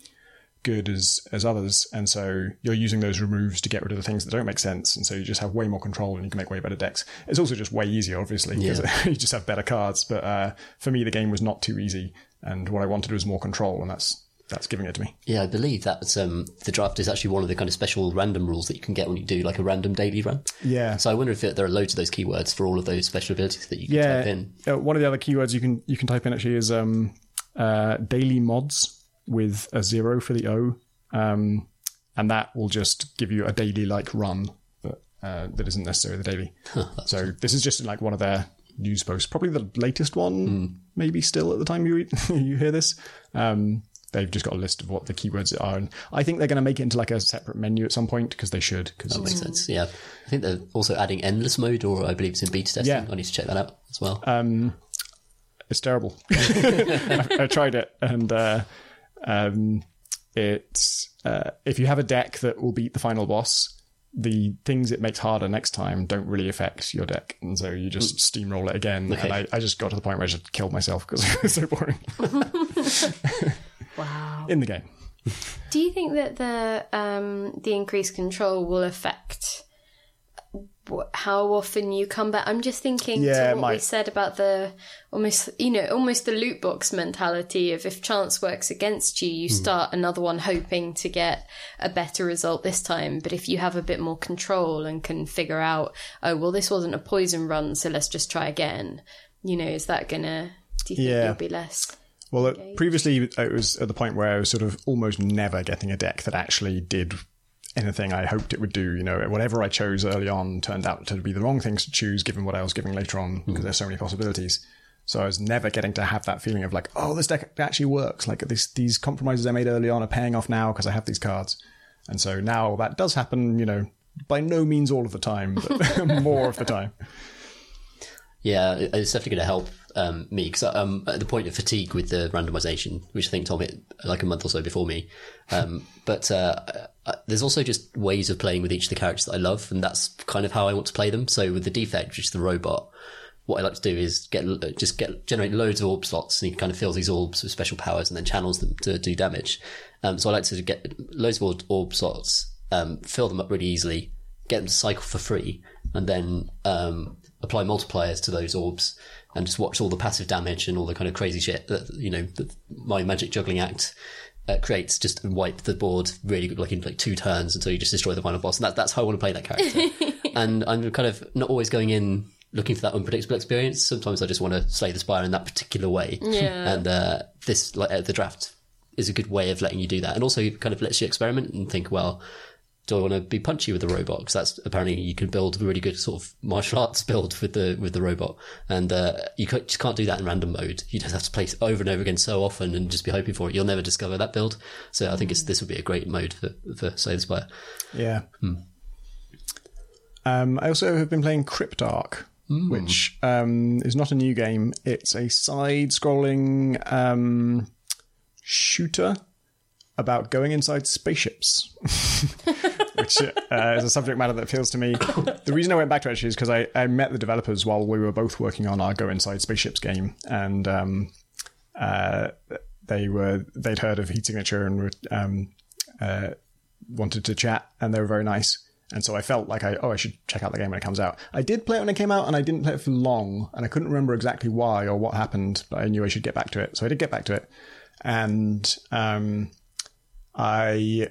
good as as others, and so you're using those removes to get rid of the things that don't make sense, and so you just have way more control and you can make way better decks. It's also just way easier, obviously, because you just have better cards. But uh, for me, the game was not too easy, and what I wanted was more control, and that's that's giving it to me. Yeah, I believe that's um, the draft is actually one of the kind of special random rules that you can get when you do like a random daily run. Yeah. So I wonder if there are loads of those keywords for all of those special abilities that you can Yeah, type in. uh, one of the other keywords you can you can type in actually is um, uh, daily mods with a zero for the O, um, and that will just give you a daily like run, but uh, that isn't necessarily the daily. so this is just like one of their news posts, probably the latest one, maybe still at the time you you hear this. Um, they've just got a list of what the keywords are, and I think they're going to make it into like a separate menu at some point because they should. Because That makes sense. Yeah, I think they're also adding endless mode, or I believe it's in beta testing. Yeah. I need to check that out as well. Um, it's terrible. I, I tried it, and uh, um, it's uh, if you have a deck that will beat the final boss, the things it makes harder next time don't really affect your deck, and so you just steamroll it again. And I, I just got to the point where I just killed myself because it was so boring wow. in the game. Do you think that the um, the increased control will affect wh- how often you come back. I'm just thinking Yeah, to what we said about the almost, you know, almost the loot box mentality of if chance works against you, you hmm. start another one hoping to get a better result this time. But if you have a bit more control and can figure out, oh, well, this wasn't a poison run, so let's just try again. You know, is that gonna? Do you think Yeah. you'll be less? Well, uh, it, previously it was at the point where I was sort of almost never getting a deck that actually did anything I hoped it would do. You know, whatever I chose early on turned out to be the wrong things to choose, given what I was giving later on, because hmm. there's so many possibilities. So I was never getting to have that feeling of like, oh, this deck actually works. Like this, these compromises I made early on are paying off now because I have these cards. And so now that does happen. You know, by no means all of the time, but more of the time. Yeah, it's definitely going to help um, me because I'm at the point of fatigue with the randomization, which I think Tom hit like a month or so before me. Um, but uh, uh, there's also just ways of playing with each of the characters that I love, and that's kind of how I want to play them. So with the defect, which is the robot, what I like to do is get just get generate loads of orb slots, and he kind of fills these orbs with special powers, and then channels them to do damage. Um, so I like to get loads of orb slots, um, fill them up really easily, get them to cycle for free, and then um, apply multipliers to those orbs, and just watch all the passive damage and all the kind of crazy shit that you know that my magic juggling act uh, creates just wipe the board really good, like in like two turns until you just destroy the final boss. And that, that's how I want to play that character. and I'm kind of not always going in looking for that unpredictable experience. Sometimes I just want to slay the spire in that particular way. Yeah. And uh, this, like uh, the draft, is a good way of letting you do that, and also kind of lets you experiment and think, well. Do I want to be punchy with the robot? Because that's apparently you can build a really good sort of martial arts build with the with the robot, and uh, you ca- just can't do that in random mode. You just have to play it over and over again so often, and just be hoping for it. You'll never discover that build. So I think it's this would be a great mode for for Slay the Spire. Yeah. Um, I also have been playing Cryptark, which um, is not a new game. It's a side-scrolling um, shooter about going inside spaceships, which uh, is a subject matter that appeals to me. The reason I went back to it actually is because I, I met the developers while we were both working on our Go Inside Spaceships game, and um, uh, they were they'd heard of Heat Signature and um, uh, wanted to chat, and they were very nice. And so I felt like I oh I should check out the game when it comes out. I did play it when it came out, and I didn't play it for long, and I couldn't remember exactly why or what happened, but I knew I should get back to it. So I did get back to it, and um, I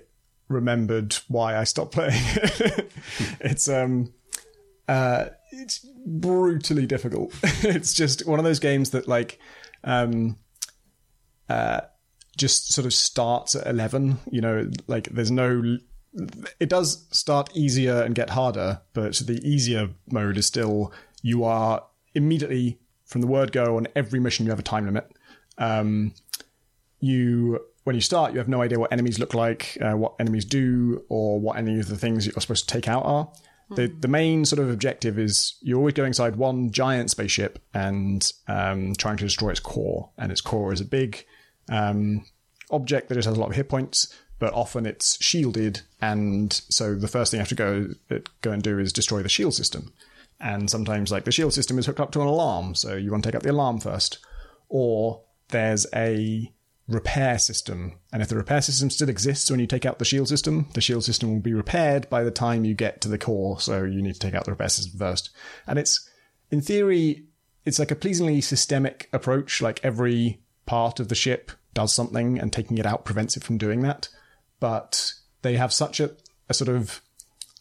remembered why I stopped playing. it's um uh it's brutally difficult. it's just one of those games that like um uh just sort of starts at 11, you know, like there's no it does start easier and get harder, but the easier mode is still you are immediately from the word go on every mission you have a time limit. Um you when you start, you have no idea what enemies look like, uh, what enemies do, or what any of the things you're supposed to take out are. The the main sort of objective is you're always going inside one giant spaceship and um, trying to destroy its core. And its core is a big um, object that just has a lot of hit points, but often it's shielded. And so the first thing you have to go go and do is destroy the shield system. And sometimes, like the shield system is hooked up to an alarm, so you want to take out the alarm first. Or there's a repair system. And if the repair system still exists when you take out the shield system, the shield system will be repaired by the time you get to the core. So you need to take out the repair system first. And it's, in theory, it's like a pleasingly systemic approach. Like every part of the ship does something and taking it out prevents it from doing that. But they have such a, a sort of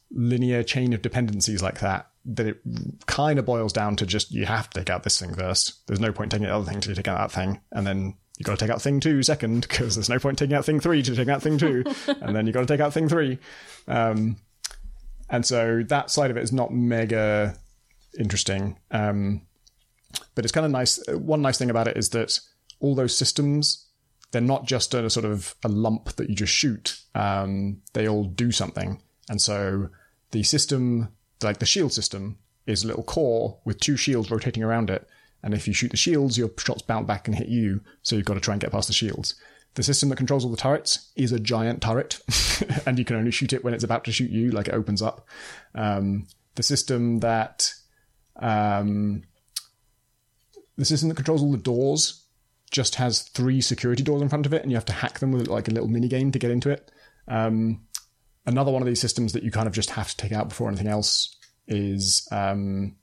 linear chain of dependencies like that that it kind of boils down to just you have to take out this thing first. There's no point taking the other thing till you take out that thing, and then you got to take out thing two second because there's no point taking out thing three to take out thing two, and then you got to take out thing three. Um, and so that side of it is not mega interesting, um, but it's kind of nice. One nice thing about it is that all those systems they're not just a sort of a lump that you just shoot. Um, they all do something, and so the system, like the shield system, is a little core with two shields rotating around it. And if you shoot the shields, your shots bounce back and hit you. So you've got to try and get past the shields. The system that controls all the turrets is a giant turret, and you can only shoot it when it's about to shoot you, like it opens up. Um, the system that um, the system that controls all the doors just has three security doors in front of it, and you have to hack them with like a little mini game to get into it. Um, another one of these systems that you kind of just have to take out before anything else is um,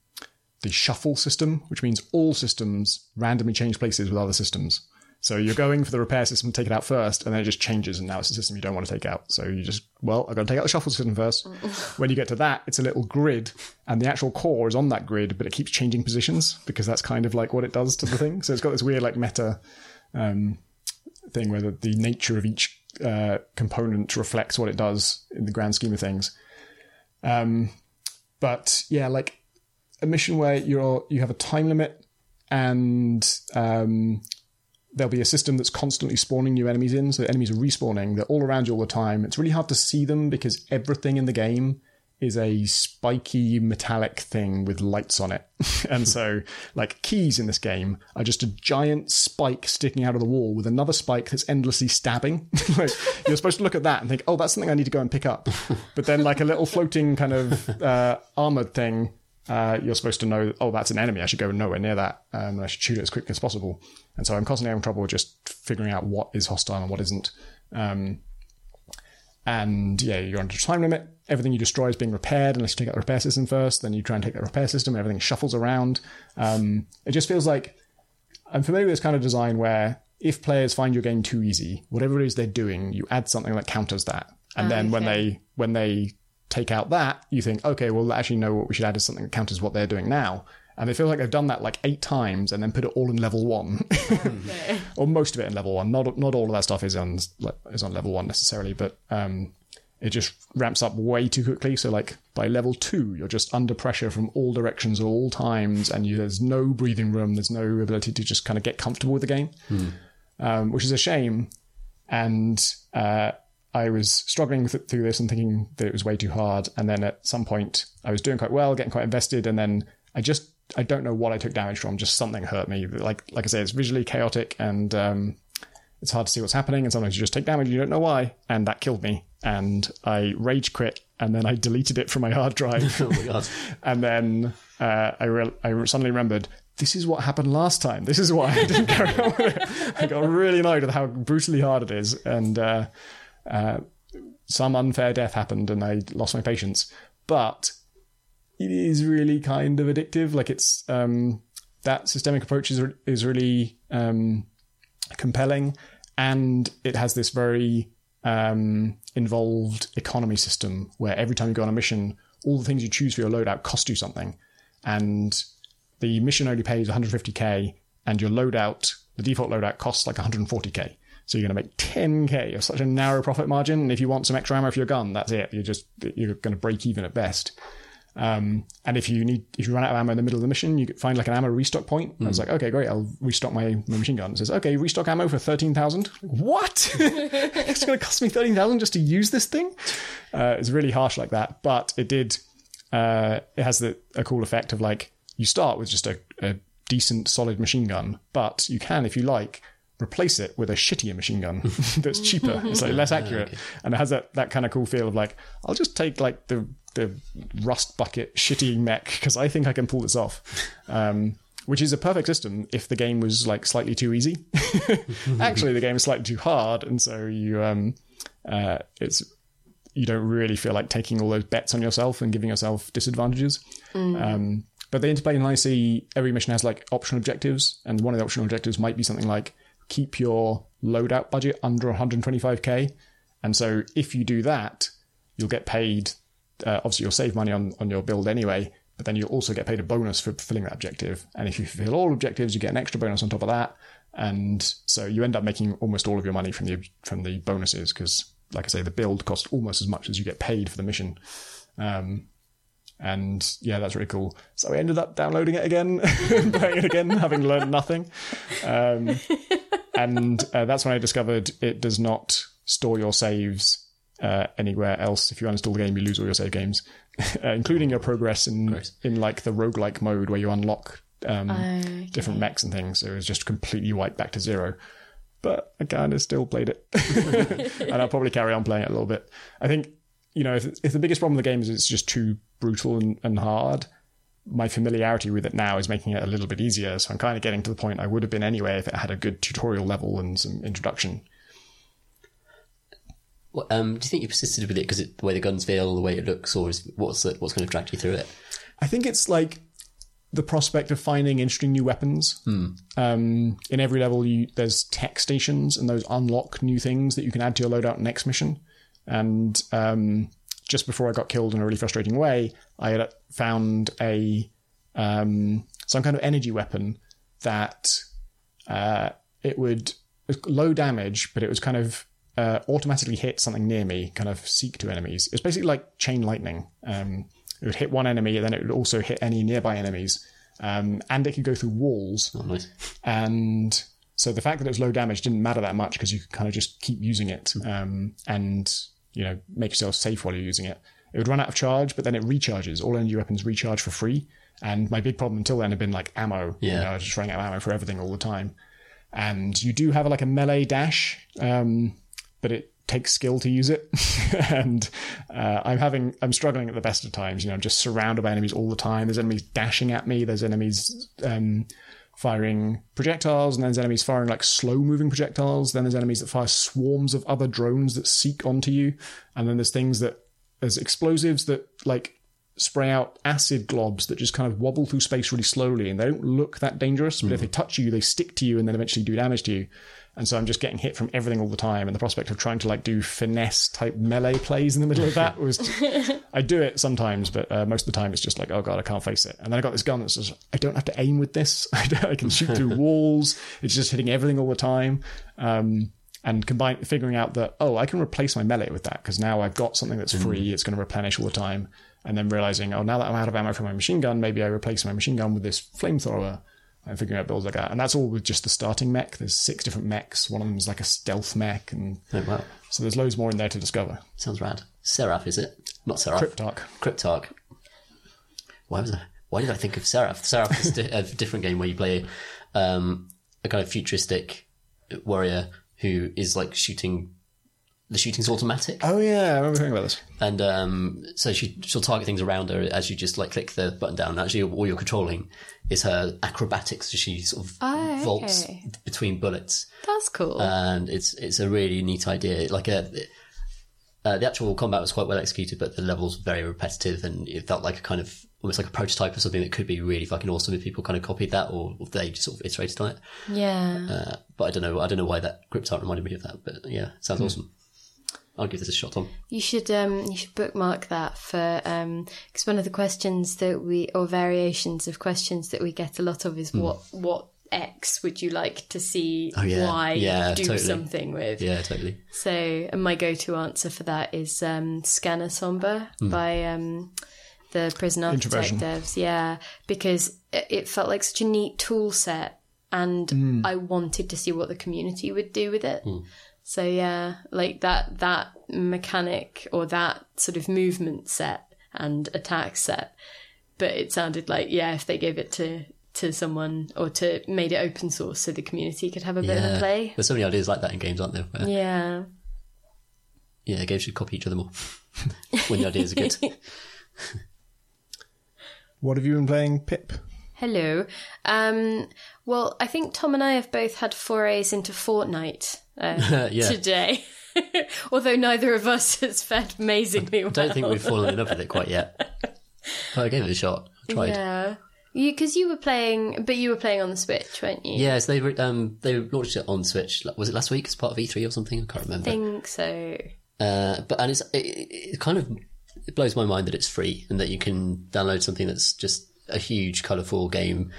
the shuffle system, which means all systems randomly change places with other systems. So you're going for the repair system, to take it out first, and then it just changes, and now it's a system you don't want to take out. So you just, well, I've got to take out the shuffle system first. when you get to that, it's a little grid, and the actual core is on that grid, but it keeps changing positions because that's kind of like what it does to the thing. So it's got this weird like meta um, thing where the, the nature of each uh, component reflects what it does in the grand scheme of things. Um, but yeah, like a mission where you're you have a time limit and um, there'll be a system that's constantly spawning new enemies in. So enemies are respawning. They're all around you all the time. It's really hard to see them because everything in the game is a spiky metallic thing with lights on it. and so, like, keys in this game are just a giant spike sticking out of the wall with another spike that's endlessly stabbing. like, you're supposed to look at that and think, oh, that's something I need to go and pick up. But then, like, a little floating kind of uh, armored thing uh, you're supposed to know, oh, that's an enemy. I should go nowhere near that. Um, I should shoot it as quickly as possible. And so I'm constantly having trouble just figuring out what is hostile and what isn't. Um, and yeah, you're under a time limit. Everything you destroy is being repaired unless you take out the repair system first. Then you try and take that repair system. Everything shuffles around. Um, it just feels like I'm familiar with this kind of design where if players find your game too easy, whatever it is they're doing, you add something that counters that. And then when they when they take out that, you think, okay, well, actually, no, what we should add is something that counters what they're doing now. And they feel like they've done that like eight times and then put it all in level one, or most of it in level one. Not not all of that stuff is on is on level one necessarily, but um, it just ramps up way too quickly. So like by level two, you're just under pressure from all directions at all times, and you, there's no breathing room. There's no ability to just kind of get comfortable with the game, um, which is a shame. And uh, I was struggling th- through this and thinking that it was way too hard. And then at some point, I was doing quite well, getting quite invested, and then I just I don't know what I took damage from. Just something hurt me. Like like I say, it's visually chaotic and um, it's hard to see what's happening. And sometimes you just take damage, and you don't know why, and that killed me. And I rage quit, and then I deleted it from my hard drive. Oh my god. and then uh, I re- I suddenly remembered this is what happened last time. This is why I didn't carry on with it. I got really annoyed with how brutally hard it is, and uh, uh, some unfair death happened, and I lost my patience. But it is really kind of addictive. Like it's um, that systemic approach is is really um, compelling, and it has this very um, involved economy system where every time you go on a mission, all the things you choose for your loadout cost you something, and the mission only pays 150k, and your loadout, the default loadout, costs like 140k. So you're going to make 10k. You're such a narrow profit margin, and if you want some extra ammo for your gun, that's it. You're just you're going to break even at best. Um, and if you need, if you run out of ammo in the middle of the mission, you find like an ammo restock point. Mm. I was like, okay, great, I'll restock my, my machine gun. It says, okay, restock ammo for 13,000. What? it's going to cost me 13,000 just to use this thing? Uh, it's really harsh like that, but it did, uh, it has the, a cool effect of like, you start with just a, a decent solid machine gun, but you can, if you like, replace it with a shittier machine gun that's cheaper. It's like less accurate, okay. and it has that, that kind of cool feel of like I'll just take like the the rust bucket shitty mech because I think I can pull this off. Um, which is a perfect system if the game was like slightly too easy. Actually, the game is slightly too hard, and so you um, uh, it's you don't really feel like taking all those bets on yourself and giving yourself disadvantages. Mm. Um, but they interplay nicely. Every mission has like optional objectives, and one of the optional objectives might be something like keep your loadout budget under 125k. And so if you do that, you'll get paid. Uh, obviously, you'll save money on, on your build anyway, but then you'll also get paid a bonus for fulfilling that objective. And if you fulfill all objectives, you get an extra bonus on top of that. And so you end up making almost all of your money from the from the bonuses because, like I say, the build costs almost as much as you get paid for the mission. Um, and yeah, that's really cool. So I ended up downloading it again, playing it again, having learned nothing. Um, and uh, that's when I discovered it does not store your saves uh, anywhere else. If you uninstall the game, you lose all your save games, uh, including your progress in in like the roguelike mode where you unlock um, okay. different mechs and things. So it was just completely wiped back to zero. But I kind of still played it, and I'll probably carry on playing it a little bit. I think you know if, if the biggest problem with the game is it's just too brutal and, and hard, my familiarity with it now is making it a little bit easier. So I'm kind of getting to the point I would have been anyway if it had a good tutorial level and some introduction. Well, um, do you think you persisted with it because the way the guns feel, the way it looks, or is, what's the, what's going to drag you through it? I think it's like the prospect of finding interesting new weapons. Um, in every level, you there's tech stations, and those unlock new things that you can add to your loadout next mission. And um, just before I got killed in a really frustrating way, I had found a um, some kind of energy weapon that uh, it would it low damage, but it was kind of uh, automatically hit something near me, kind of seek to enemies. It's basically like chain lightning. Um, it would hit one enemy, and then it would also hit any nearby enemies, um, and it could go through walls. Oh, nice. And so the fact that it was low damage didn't matter that much because you could kind of just keep using it um, and you know make yourself safe while you're using it. It would run out of charge, but then it recharges. All energy weapons recharge for free. And my big problem until then had been like ammo. You Yeah. know, I was just running out of ammo for everything all the time. And you do have like a melee dash, um, but it takes skill to use it. and uh, I'm having, I'm struggling at the best of times. You know, I'm just surrounded by enemies all the time. There's enemies dashing at me. There's enemies um, firing projectiles, and then there's enemies firing like slow moving projectiles. Then there's enemies that fire swarms of other drones that seek onto you. And then there's things that, there's explosives that like spray out acid globs that just kind of wobble through space really slowly and they don't look that dangerous, but if they touch you, they stick to you and then eventually do damage to you. And so I'm just getting hit from everything all the time. And the prospect of trying to like do finesse type melee plays in the middle of that was, I do it sometimes, but uh, most of the time it's just like, oh god, I can't face it. And then I got this gun that says, I don't have to aim with this. I, I can shoot through walls. It's just hitting everything all the time. Um, and combine figuring out that oh I can replace my melee with that because now I've got something that's free it's going to replenish all the time and then realizing oh now that I'm out of ammo for my machine gun maybe I replace my machine gun with this flamethrower and figuring out builds like that and that's all with just the starting mech there's six different mechs one of them is like a stealth mech and Oh, wow. so there's loads more in there to discover Sounds rad. Seraph, is it? Not Seraph. Cryptark Cryptark. Why was I? Why did I think of Seraph? Seraph is di- a different game where you play um, a kind of futuristic warrior who is like shooting. The shooting's automatic, oh yeah I remember hearing about this and um, so she she'll target things around her as you just like click the button down. Actually, all you're controlling is her acrobatics. So she sort of Oh, vaults okay. between bullets That's cool. and it's it's a really neat idea. Like a, uh, the actual combat was quite well executed, but the levels were very repetitive, and it felt like a kind of almost like a prototype of something that could be really fucking awesome if people kind of copied that or if they just sort of iterated on it. yeah. Uh, but I don't know. I don't know why that Cryptark reminded me of that. But yeah, sounds awesome. I'll give this a shot, Tom. You should um you should bookmark that for um because one of the questions that we or variations of questions that we get a lot of is what what X would you like to see. Oh, yeah. Y Yeah, do totally. something with? Yeah, totally. So and my go-to answer for that is um, Scanner Sombre by um, the Prison Architect devs. Yeah, because it, it felt like such a neat tool set, and mm. I wanted to see what the community would do with it. Mm. So yeah, like that that mechanic or that sort of movement set and attack set. But it sounded like yeah, if they gave it to to someone or to made it open source so the community could have a bit of a play. There's so many ideas like that in games, aren't there? Where, Yeah. yeah, games should copy each other more when the ideas are good. what have you been playing Pip Hello. Um, well, I think Tom and I have both had forays into Fortnite uh, today. Although neither of us has fared amazingly well. don't think we've fallen in love with it quite yet. But I gave it a shot. I tried. Yeah. Because you, were playing, but you were playing on the Switch, weren't you? Yes, they re- um they launched it on Switch. Was it last week as part of E3 or something? I can't remember. I think so. Uh, but and it's it, it kind of it blows my mind that it's free and that you can download something that's just a huge, colourful game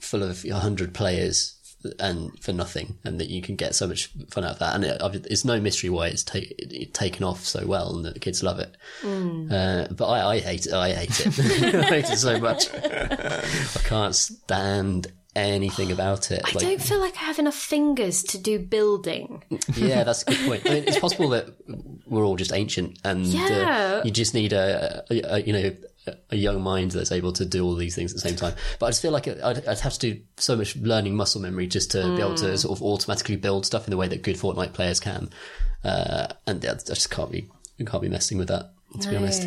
full of hundred players and for nothing, and that you can get so much fun out of that. And it, it's no mystery why it's ta- it, taken off so well and that the kids love it. Uh, but I, I hate it. I hate it. I hate it so much. I can't stand anything about it. I don't feel like I have enough fingers to do building. Yeah, that's a good point. I mean, it's possible that we're all just ancient, and Yeah. uh, you just need a, a, a you know a- young mind that's able to do all these things at the same time. But I just feel like I'd, I'd have to do so much learning muscle memory just to be able to sort of automatically build stuff in the way that good Fortnite players can, uh, and I just can't be can't be messing with that. To be honest,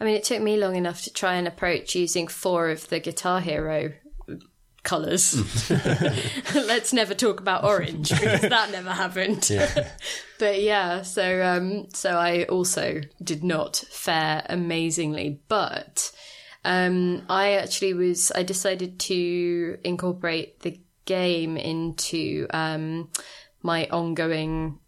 I mean, it took me long enough to try and approach using four of the Guitar Hero colours. Let's never talk about orange because that never happened. but yeah, so um, so I also did not fare amazingly, but Um, I actually was. I decided to incorporate the game into um, my ongoing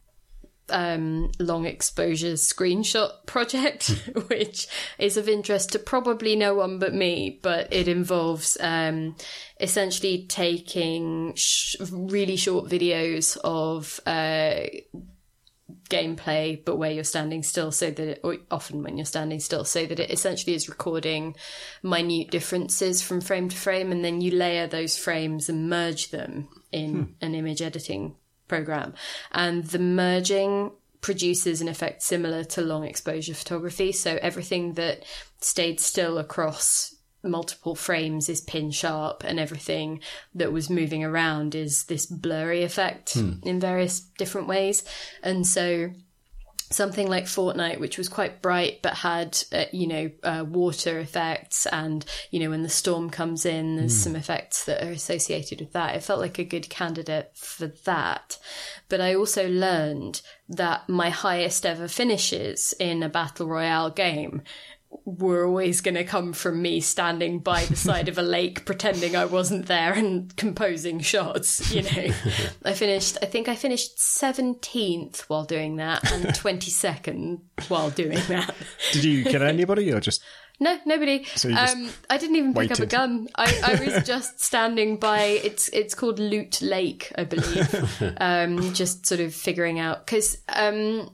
um, long exposure screenshot project, which is of interest to probably no one but me, but it involves um, essentially taking sh- really short videos of uh, gameplay, but where you're standing still, so that it, or often when you're standing still, so that it essentially is recording minute differences from frame to frame, and then you layer those frames and merge them in an image editing program. And the merging produces an effect similar to long exposure photography. So everything that stayed still across multiple frames is pin sharp and everything that was moving around is this blurry effect hmm. in various different ways. And so something like Fortnite, which was quite bright but had, uh, you know, uh, water effects, and you know, when the storm comes in, there's some effects that are associated with that. It felt like a good candidate for that. But I also learned that my highest ever finishes in a battle royale game were always going to come from me standing by the side of a lake pretending I wasn't there and composing shots, you know. I finished I think I finished 17th while doing that and 22nd while doing that. Did you kill anybody or just No, nobody. just um, I didn't even pick up a gun. I, I was just standing by. It's it's called Loot Lake, I believe. um, just sort of figuring out because um,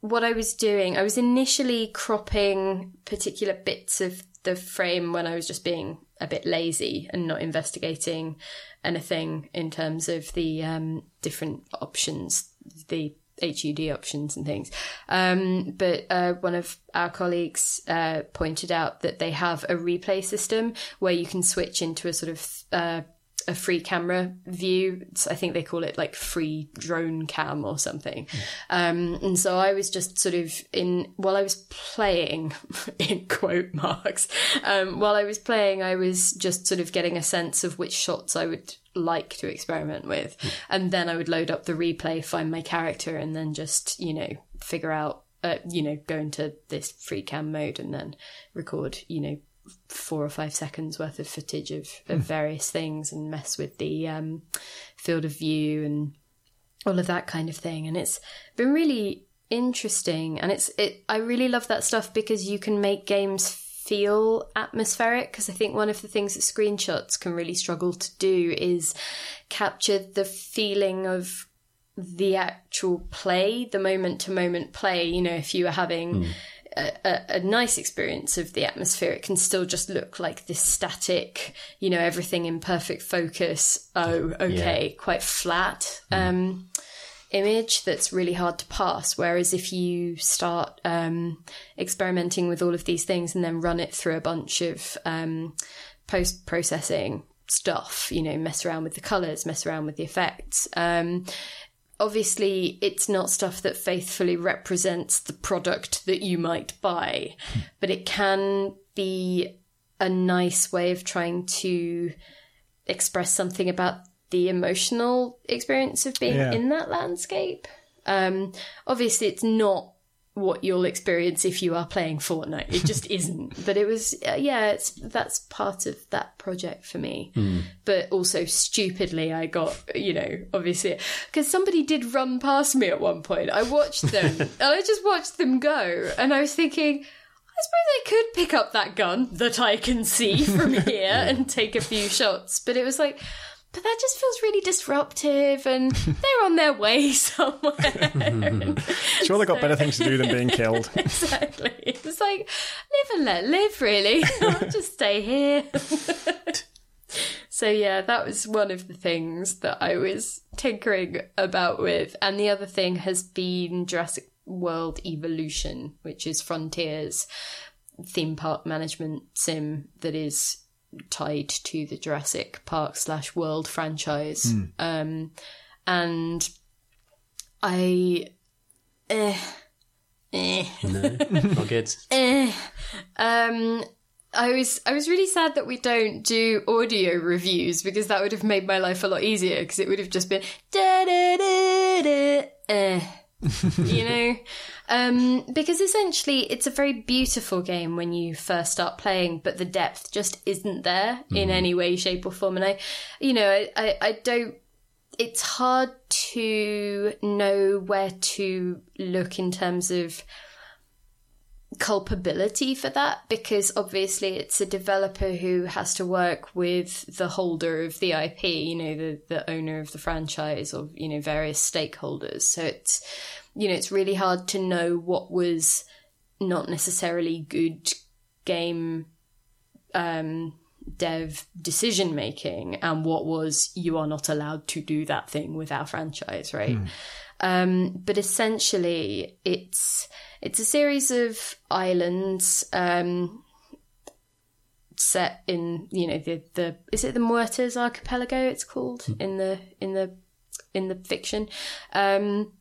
what I was doing, I was initially cropping particular bits of the frame when I was just being a bit lazy and not investigating anything in terms of the um, different options, the HUD options and things. Um, but uh, one of our colleagues uh, pointed out that they have a replay system where you can switch into a sort of uh, a free camera view. I think they call it like free drone cam or something. Um, and so I was just sort of in, while I was playing, in quote marks, um, while I was playing, I was just sort of getting a sense of which shots I would like to experiment with. And then I would load up the replay, find my character, and then just, you know, figure out, uh, you know, go into this free cam mode and then record, you know, four or five seconds worth of footage of, of various things and mess with the um, field of view and all of that kind of thing. And it's been really interesting. And it's it. I really love that stuff because you can make games feel atmospheric. Because I think one of the things that screenshots can really struggle to do is capture the feeling of the actual play, the moment to moment play. You know, if you were having a, a, a nice experience of the atmosphere, it can still just look like this static, you know, everything in perfect focus. Oh, okay, quite flat. Um, image that's really hard to pass. Whereas if you start um, experimenting with all of these things and then run it through a bunch of um, post processing stuff, you know, mess around with the colors, mess around with the effects. Obviously, it's not stuff that faithfully represents the product that you might buy, but it can be a nice way of trying to express something about the emotional experience of being Yeah. in that landscape. Um, obviously, it's not what you'll experience if you are playing Fortnite. It just isn't. But it was, uh, yeah, it's that's part of that project for me. But also, stupidly, I got, you know, obviously, because somebody did run past me at one point. I watched them, and I just watched them go, and I was thinking. I suppose I could pick up that gun that I can see from here and take a few shots, but it was like, but that just feels really disruptive, and they're on their way somewhere. sure they got better things to do than being killed? exactly. It's like live and let live, really. I'll just stay here. so yeah, that was one of the things that I was tinkering about with, and the other thing has been Jurassic World Evolution, which is Frontiers theme park management sim that is tied to the Jurassic Park slash World franchise. Um, and I, eh, eh, All good. eh. Um, I was I was really sad that we don't do audio reviews because that would have made my life a lot easier because it would have just been da da da da eh you know? Um, because essentially it's a very beautiful game when you first start playing, but the depth just isn't there in any way, shape, or form. And I, you know, I, I, I don't it's hard to know where to look in terms of culpability for that because obviously it's a developer who has to work with the holder of the IP, you know, the, the owner of the franchise or, you know, various stakeholders. So it's, you know, it's really hard to know what was not necessarily good game um, dev decision making and what was you are not allowed to do that thing with our franchise, right? Um, but essentially, it's it's a series of islands um, set in you know the the is it the Muertes archipelago? It's called in the in the in the fiction. Um,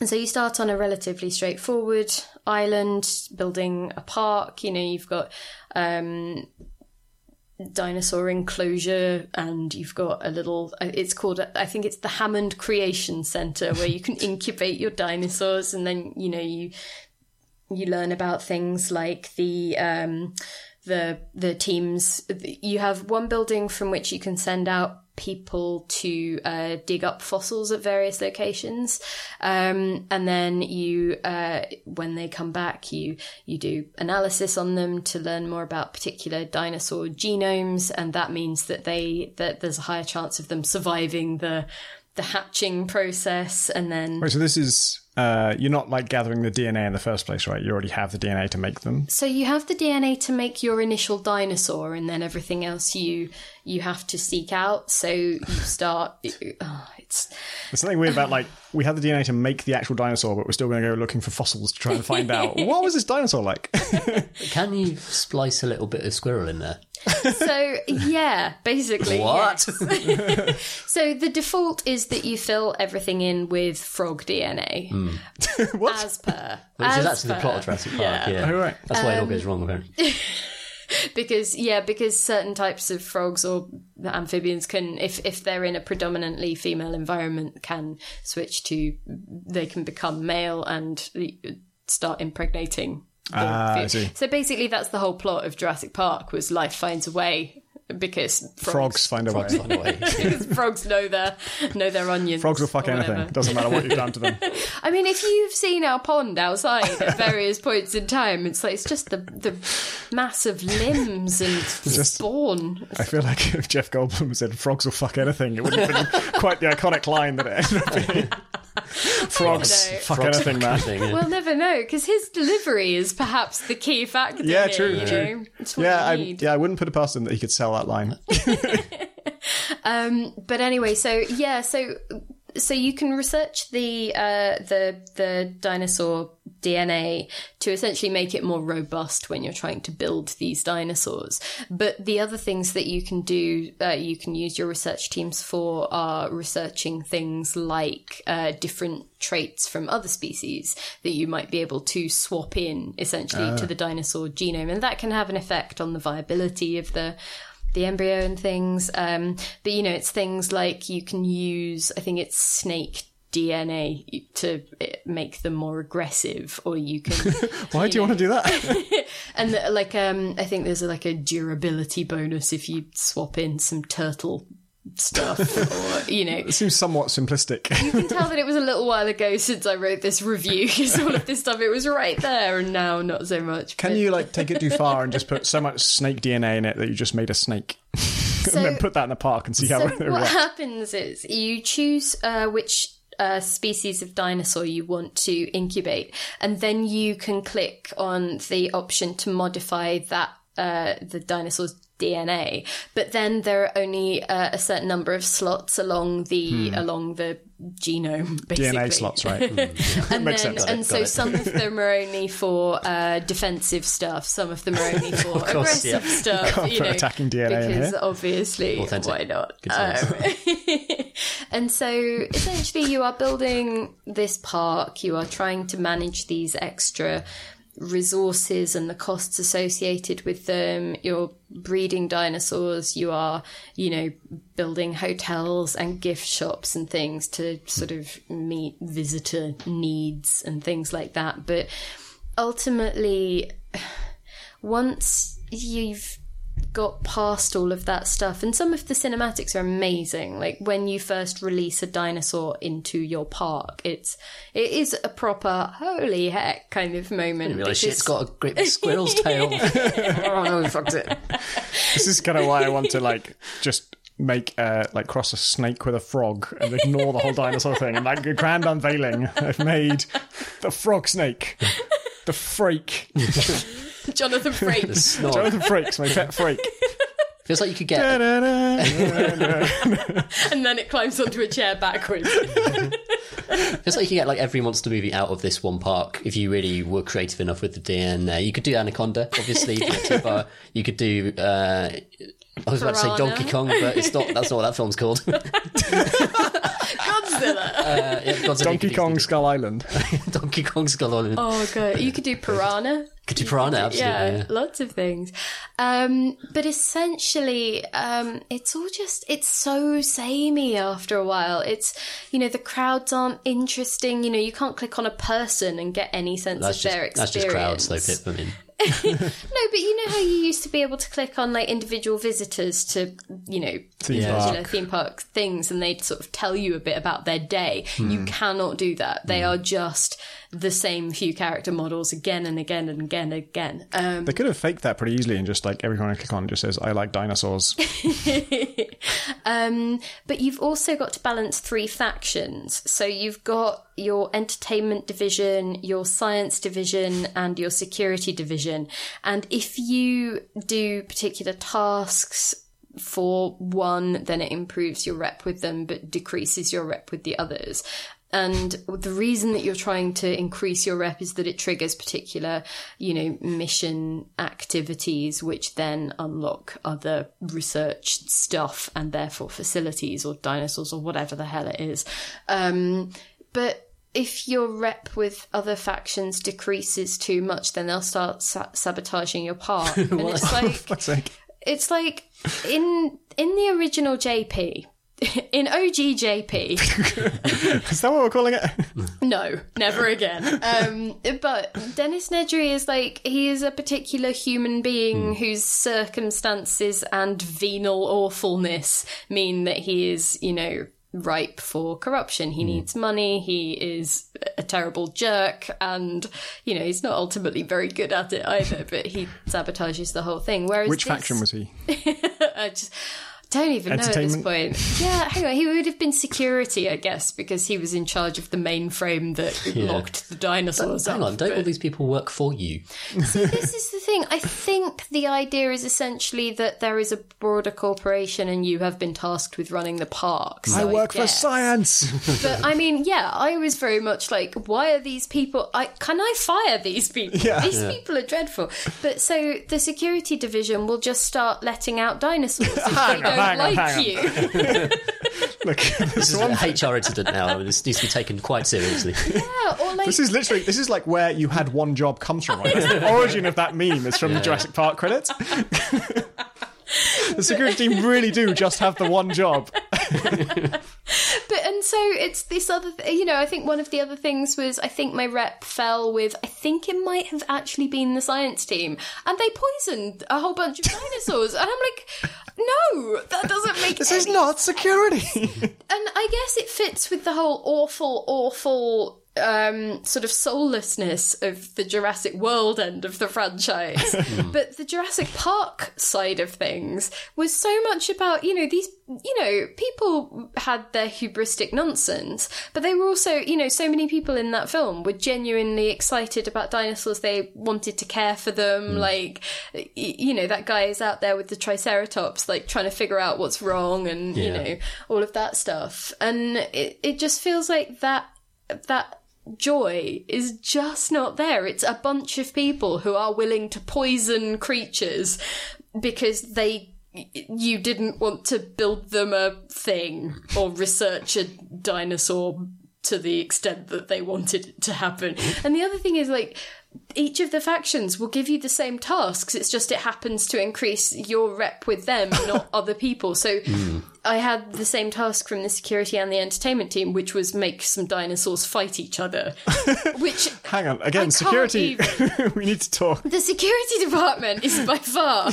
and so you start on a relatively straightforward island, building a park. You know, you've got um, dinosaur enclosure and you've got a little it's called i think it's the hammond creation center where you can incubate your dinosaurs and then you know you you learn about things like the um the the teams. You have one building from which you can send out people to uh, dig up fossils at various locations. Um, and then you uh, when they come back you you do analysis on them to learn more about particular dinosaur genomes. And that means that they that there's a higher chance of them surviving the the hatching process. And then Right, so this is uh, you're not like gathering the DNA in the first place, right? You already have the DNA to make them. So you have the DNA to make your initial dinosaur, and then everything else you you have to seek out. So you start. Oh, it's There's something weird about like we have the DNA to make the actual dinosaur, but we're still going to go looking for fossils to try and find out what was this dinosaur like. Can you splice a little bit of squirrel in there? so yeah, basically. What? yes. So the default is that you fill everything in with frog DNA, what? as per. Which as is actually the plot of Jurassic Park. Yeah. Yeah, Oh, right. that's why it all Um, goes wrong. Apparently, because yeah because certain types of frogs or amphibians can if if they're in a predominantly female environment can switch to they can become male and start impregnating the Ah, I fe- see. so basically that's the whole plot of Jurassic Park was life finds a way because Frogs frogs, find a way. by the way. because frogs know their know their onions Frogs will fuck anything. whatever. Doesn't matter what you've done to them. I mean, if you've seen our pond outside at various points in time, it's like it's just the the mass of limbs and Just- spawn. I feel like if Jeff Goldblum said frogs will fuck anything, it wouldn't have been quite the iconic line that it ended up being. Frogs know. fuck Frogs anything, man. thing, yeah. We'll never know because his delivery is perhaps the key factor. Yeah, here, true, You true. know, it's what Yeah, I, you need. yeah, I wouldn't put it past him that he could sell that line. But anyway, so yeah, so so you can research the uh, the the dinosaur DNA to essentially make it more robust when you're trying to build these dinosaurs. But the other things that you can do, uh, you can use your research teams for, are researching things like uh, different traits from other species that you might be able to swap in essentially to the dinosaur genome, and that can have an effect on the viability of the the embryo and things. Um, but you know, it's things like you can use, I think it's snake DNA to eh, make them more aggressive, or you can, Why do you want to do that? and the- like, um, I think there's like a durability bonus if you swap in some turtle stuff, or you know. It seems somewhat simplistic. You can tell that it was a little while ago since I wrote this review because all of this stuff it was right there, and now not so much. Can But- you like take it too far and just put so much snake DNA in it that you just made a snake, and then put that in a park and see how So it what reacts? happens is you choose uh, which uh, species of dinosaur you want to incubate, and then you can click on the option to modify that uh, the dinosaur's DNA. But then there are only uh, a certain number of slots along the along the genome. Basically. DNA slots, right? and then, sense. and so it. some of them are only for uh, defensive stuff. Some of them are only for course, aggressive stuff. Can't you put know, attacking DNA because here. obviously, Authentic. why not? Um, and so essentially, you are building this park. You are trying to manage these extra resources and the costs associated with them. You're breeding dinosaurs. You are, you know, building hotels and gift shops and things to sort of meet visitor needs and things like that. But ultimately, once you've got past all of that stuff and some of the cinematics are amazing like when you first release a dinosaur into your park it's it is a proper holy heck kind of moment because- it's got a great squirrel's tail. oh no, we fucked it. This is kind of why I want to like just make uh, like cross a snake with a frog and ignore the whole dinosaur thing. And like a grand unveiling, I've made the frog snake, the freak, jonathan frakes Snot. Jonathan Frakes, my pet freak. Feels like you could get. and then it climbs onto a chair backwards Feels like you could get like every monster movie out of this one park if you really were creative enough with the DNA. You could do Anaconda, obviously. if you get too far. You could do. Uh, I was about to say Piranha. Donkey Kong, but it's not. That's not what that film's called. Godzilla Uh, yeah, Godzilla, Donkey you Kong Skull Island. Donkey Kong Skull Island. oh god you could do piranha Could do Piranha, absolutely. yeah, Yeah. lots of things. Um, but essentially, um, it's all just, it's so samey after a while. It's, you know, the crowds aren't interesting. You know, you can't click on a person and get any sense That's of just their experience. that's just crowds. slow pit them in. No, but you know how you used to be able to click on like individual visitors to, you know, Theme park. theme park things and they'd sort of tell you a bit about their day. Hmm. You cannot do that. They are just the same few character models again and again and again and again. Um, They could have faked that pretty easily and just like every time I click on just says, I like dinosaurs. Um, but you've also got to balance three factions. So you've got your entertainment division, your science division, and your security division. And if you do particular tasks for one, then it improves your rep with them, but decreases your rep with the others. And the reason that you're trying to increase your rep is that it triggers particular, you know, mission activities, which then unlock other research stuff and therefore facilities or dinosaurs or whatever the hell it is. Um, but if your rep with other factions decreases too much, then they'll start sa- sabotaging your part. And it's like, it's like in in the original JP, in OGJP. Is that what we're calling it? no, never again. Um, but Dennis Nedry is like he is a particular human being whose circumstances and venal awfulness mean that he is, you know, ripe for corruption. He needs money. He is a terrible jerk, and you know he's not ultimately very good at it either. But he sabotages the whole thing. Whereas Which this- faction was he? I just don't even know at this point. Yeah, hang on. He would have been security, I guess, because he was in charge of the mainframe that locked the dinosaurs Hang on, don't all these people work for you? this is the thing. I think the idea is essentially that there is a broader corporation and you have been tasked with running the park. so I work for science. But I mean, yeah, I was very much like, why are these people? I can I fire these people? Yeah. These people are dreadful. But so the security division will just start letting out dinosaurs if they Hang on, don't hang on, like on. you. Look, This this is one. an HR incident now. This needs to be taken quite seriously. Yeah, or like This is literally this is like where you had one job comes from. Right? The origin of that meme is from the Jurassic Park credits. the security team really do just have the one job. But and so it's this other, th- you know. I think one of the other things was I think my rep fell with I think it might have actually been the science team, and they poisoned a whole bunch of dinosaurs, and I'm like, no, that doesn't make sense. This any is not security. and I guess it fits with the whole awful, awful um, sort of soullessness of the Jurassic World end of the franchise. but the Jurassic Park side of things was so much about, you know, these, you know, people had their hubristic nonsense, but they were also, you know, so many people in that film were genuinely excited about dinosaurs. They wanted to care for them. Like, you know, that guy is out there with the Triceratops, like trying to figure out what's wrong and, you know, all of that stuff. And it, it just feels like that, that joy is just not there. It's a bunch of people who are willing to poison creatures because they, you didn't want to build them a thing or research a dinosaur to the extent that they wanted it to happen. And the other thing is like, each of the factions will give you the same tasks. It's just it happens to increase your rep with them, not other people. So hmm. I had the same task from the security and the entertainment team, which was make some dinosaurs fight each other. which Hang on. Again, can't security. we need to talk. the security department is by far,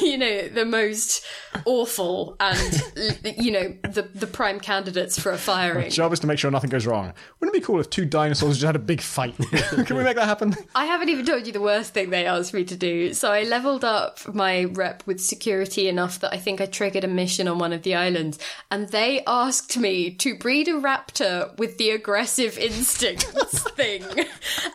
you know, the most awful and you know the the prime candidates for a firing. Job is to make sure nothing goes wrong. Wouldn't it be cool if two dinosaurs just had a big fight? Can we make that happen? I haven't even told you the worst thing they asked me to do. So I leveled up my rep with security enough that I think I triggered a mission on one of the islands, and they asked me to breed a raptor with the aggressive instincts thing.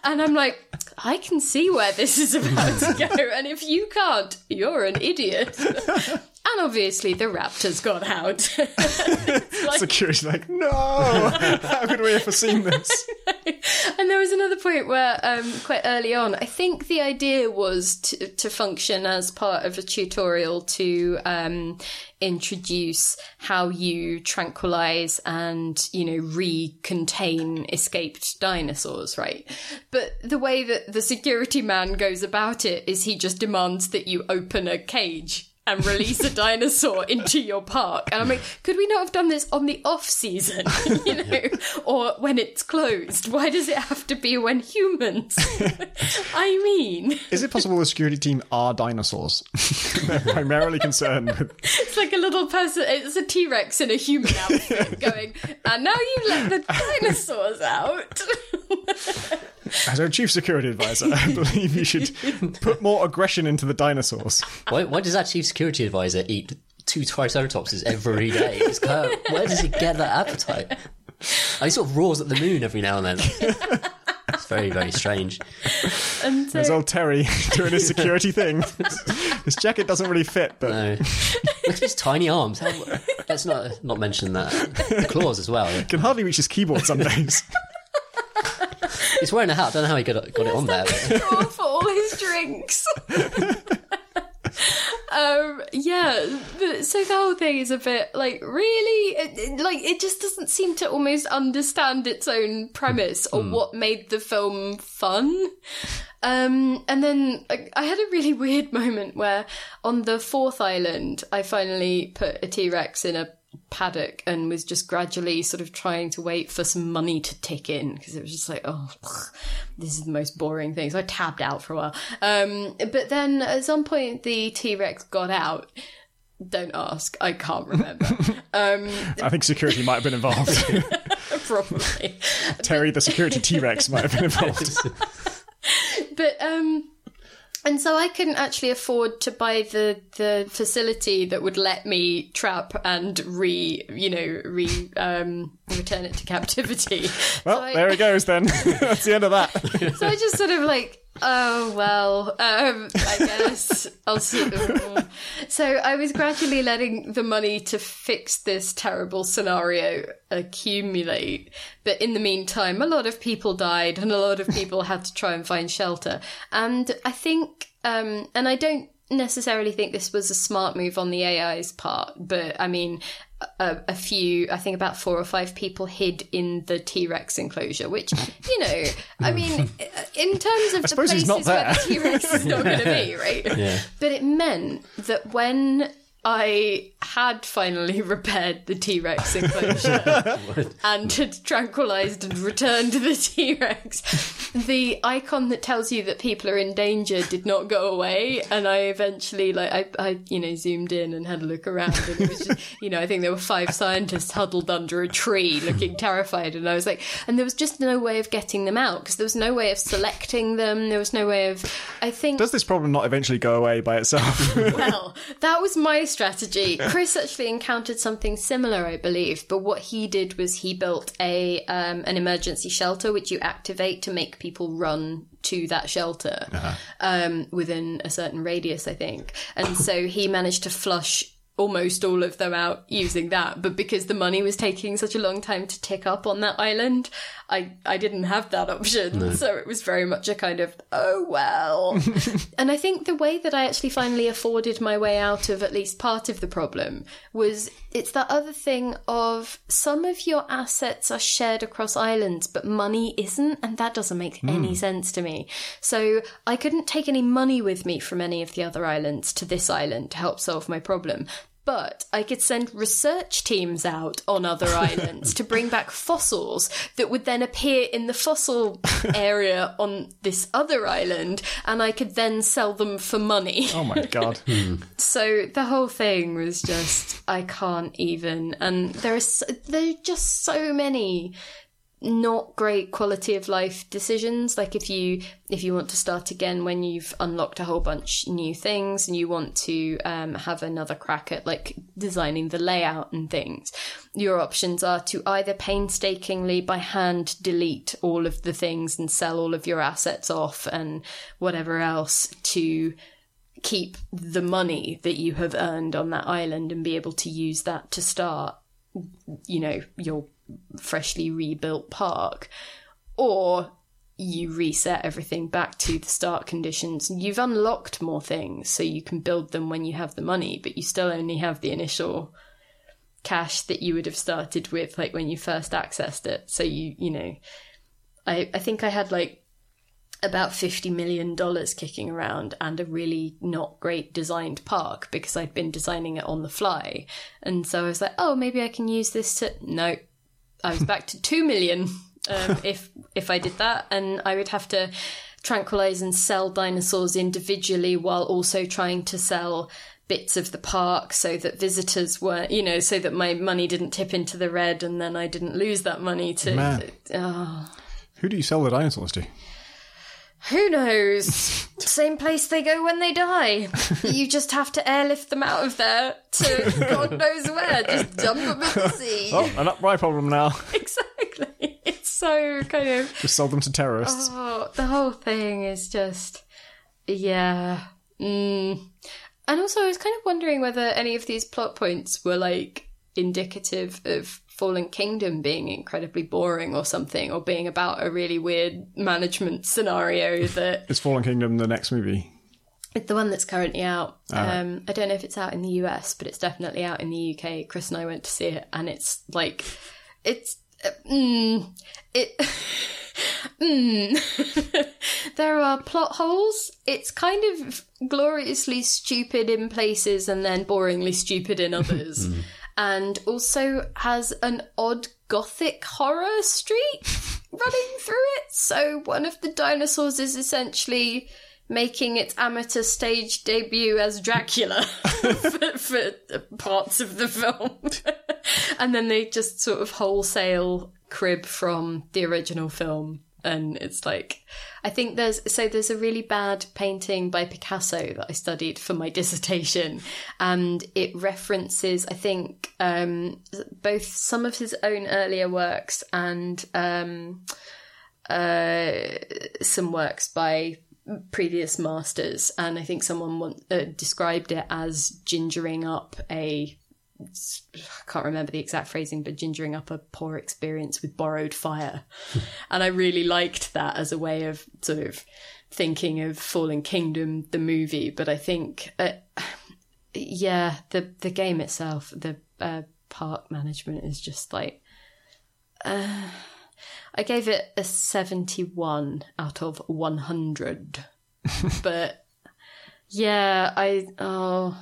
And I'm like, I can see where this is about to go, and if you can't, you're an idiot. And obviously, the raptors got out. Security's like, no! How could we have foreseen this? and there was another point where, um, quite early on, I think the idea was to, to function as part of a tutorial to um, introduce how you tranquilize and, you know, re-contain escaped dinosaurs, right? But the way that the security man goes about it is he just demands that you open a cage and release a dinosaur into your park. And I'm like, could we not have done this on the off season, you know, or when it's closed? Why does it have to be when humans? I mean, Is it possible the security team are dinosaurs? They're primarily concerned with. it's like a little person. It's a T Rex in a human outfit going, and now you let the dinosaurs out. As our chief security advisor, I believe you should put more aggression into the dinosaurs. Why, why does that chief security advisor eat two triceratopses every day? It's kind of- where does he get that appetite? Oh, he sort of roars at the moon every now and then. It's very, very strange. And so, There's old Terry doing his security thing. His jacket doesn't really fit, but No. Look at his tiny arms. How, let's not not mention that. The claws as well. can hardly reach his keyboard some days. He's wearing a hat. I don't know how he got, got it on there. but- draw for all his drinks. um, yeah, but, so the whole thing is a bit like really, it, it- like it just doesn't seem to almost understand its own premise or what made the film fun. Um, and then I, I had a really weird moment where on the fourth island, I finally put a T Rex in a paddock and was just gradually sort of trying to wait for some money to tick in because it was just like, oh, this is the most boring thing. So I tabbed out for a while. Um, but then at some point, the T Rex got out. Don't ask. I can't remember. um, I think security might have been involved. probably. Terry, the security T Rex, might have been involved. but um and so I couldn't actually afford to buy the the facility that would let me trap and re you know re um return it to captivity. Well, so I, there it goes then. That's the end of that. so I just sort of like oh well um I guess I'll see. So I was gradually letting the money to fix this terrible scenario accumulate. But in the meantime, a lot of people died and a lot of people had to try and find shelter. And I think, um, and I don't necessarily think this was a smart move on the AI's part, but I mean, a, a few, I think about four or five people hid in the T Rex enclosure, which, you know, I mean, in terms of the places where the T Rex is not going to be, right? Yeah. But it meant that when I had finally repaired the T Rex enclosure and had tranquilized and returned the T Rex, the icon that tells you that people are in danger did not go away. And I eventually, like, I, I you know, zoomed in and had a look around, and it was just, you know, I think there were five scientists huddled under a tree looking terrified. And I was like, and there was just no way of getting them out because there was no way of selecting them. There was no way of, I think. Does this problem not eventually go away by itself? well, that was my strategy. Chris actually encountered something similar, I believe, but what he did was he built a um, an emergency shelter which you activate to make people run to that shelter um, within a certain radius, I think. And so he managed to flush almost all of them out using that. But because the money was taking such a long time to tick up on that island, I, I didn't have that option. So it was very much a kind of, oh well. and I think the way that I actually finally afforded my way out of at least part of the problem was it's that other thing of some of your assets are shared across islands, but money isn't, and that doesn't make hmm. any sense to me. So I couldn't take any money with me from any of the other islands to this island to help solve my problem. But I could send research teams out on other islands to bring back fossils that would then appear in the fossil area on this other island, and I could then sell them for money. Oh my god. Hmm. So the whole thing was just I can't even, and there are so, there are just so many not great quality of life decisions. Like if you if you want to start again when you've unlocked a whole bunch new things and you want to um, have another crack at like designing the layout and things your options are to either painstakingly by hand delete all of the things and sell all of your assets off and whatever else to keep the money that you have earned on that island and be able to use that to start you know your freshly rebuilt park or you reset everything back to the start conditions you've unlocked more things so you can build them when you have the money but you still only have the initial cash that you would have started with like when you first accessed it so you you know i i think i had like about $50 million kicking around and a really not great designed park because I'd been designing it on the fly. And so I was like, oh, maybe I can use this to. No, I was back to 2 million um, if, if I did that. And I would have to tranquilize and sell dinosaurs individually while also trying to sell bits of the park so that visitors were, you know, so that my money didn't tip into the red and then I didn't lose that money to. Oh. Who do you sell the dinosaurs to? Who knows? Same place they go when they die. You just have to airlift them out of there to God knows where. Just dump them in the sea. Oh, an upright problem now. Exactly. It's so kind of. Just sell them to terrorists. Oh, the whole thing is just. Yeah. Mm. And also, I was kind of wondering whether any of these plot points were like indicative of Fallen Kingdom being incredibly boring or something, or being about a really weird management scenario that Is Fallen Kingdom the next movie? It's the one that's currently out. Um, I don't know if it's out in the US, but it's definitely out in the UK. Chris and I went to see it, and it's like, it's, uh, mm, it, mm. there are plot holes. It's kind of gloriously stupid in places and then boringly stupid in others. And also has an odd gothic horror streak running through it. So one of the dinosaurs is essentially making its amateur stage debut as Dracula for, for parts of the film. and then they just sort of wholesale crib from the original film. And it's like, I think there's, so there's a really bad painting by Picasso that I studied for my dissertation. And it references, I think, um, both some of his own earlier works and, um, uh, some works by previous masters, and I think someone want, uh, described it as gingering up a. I can't remember the exact phrasing, but gingering up a poor experience with borrowed fire, and I really liked that as a way of sort of thinking of Fallen Kingdom, the movie. But I think, uh, yeah, the the game itself, the uh, park management is just like. Uh, I gave it a 71 out of 100. but yeah, I oh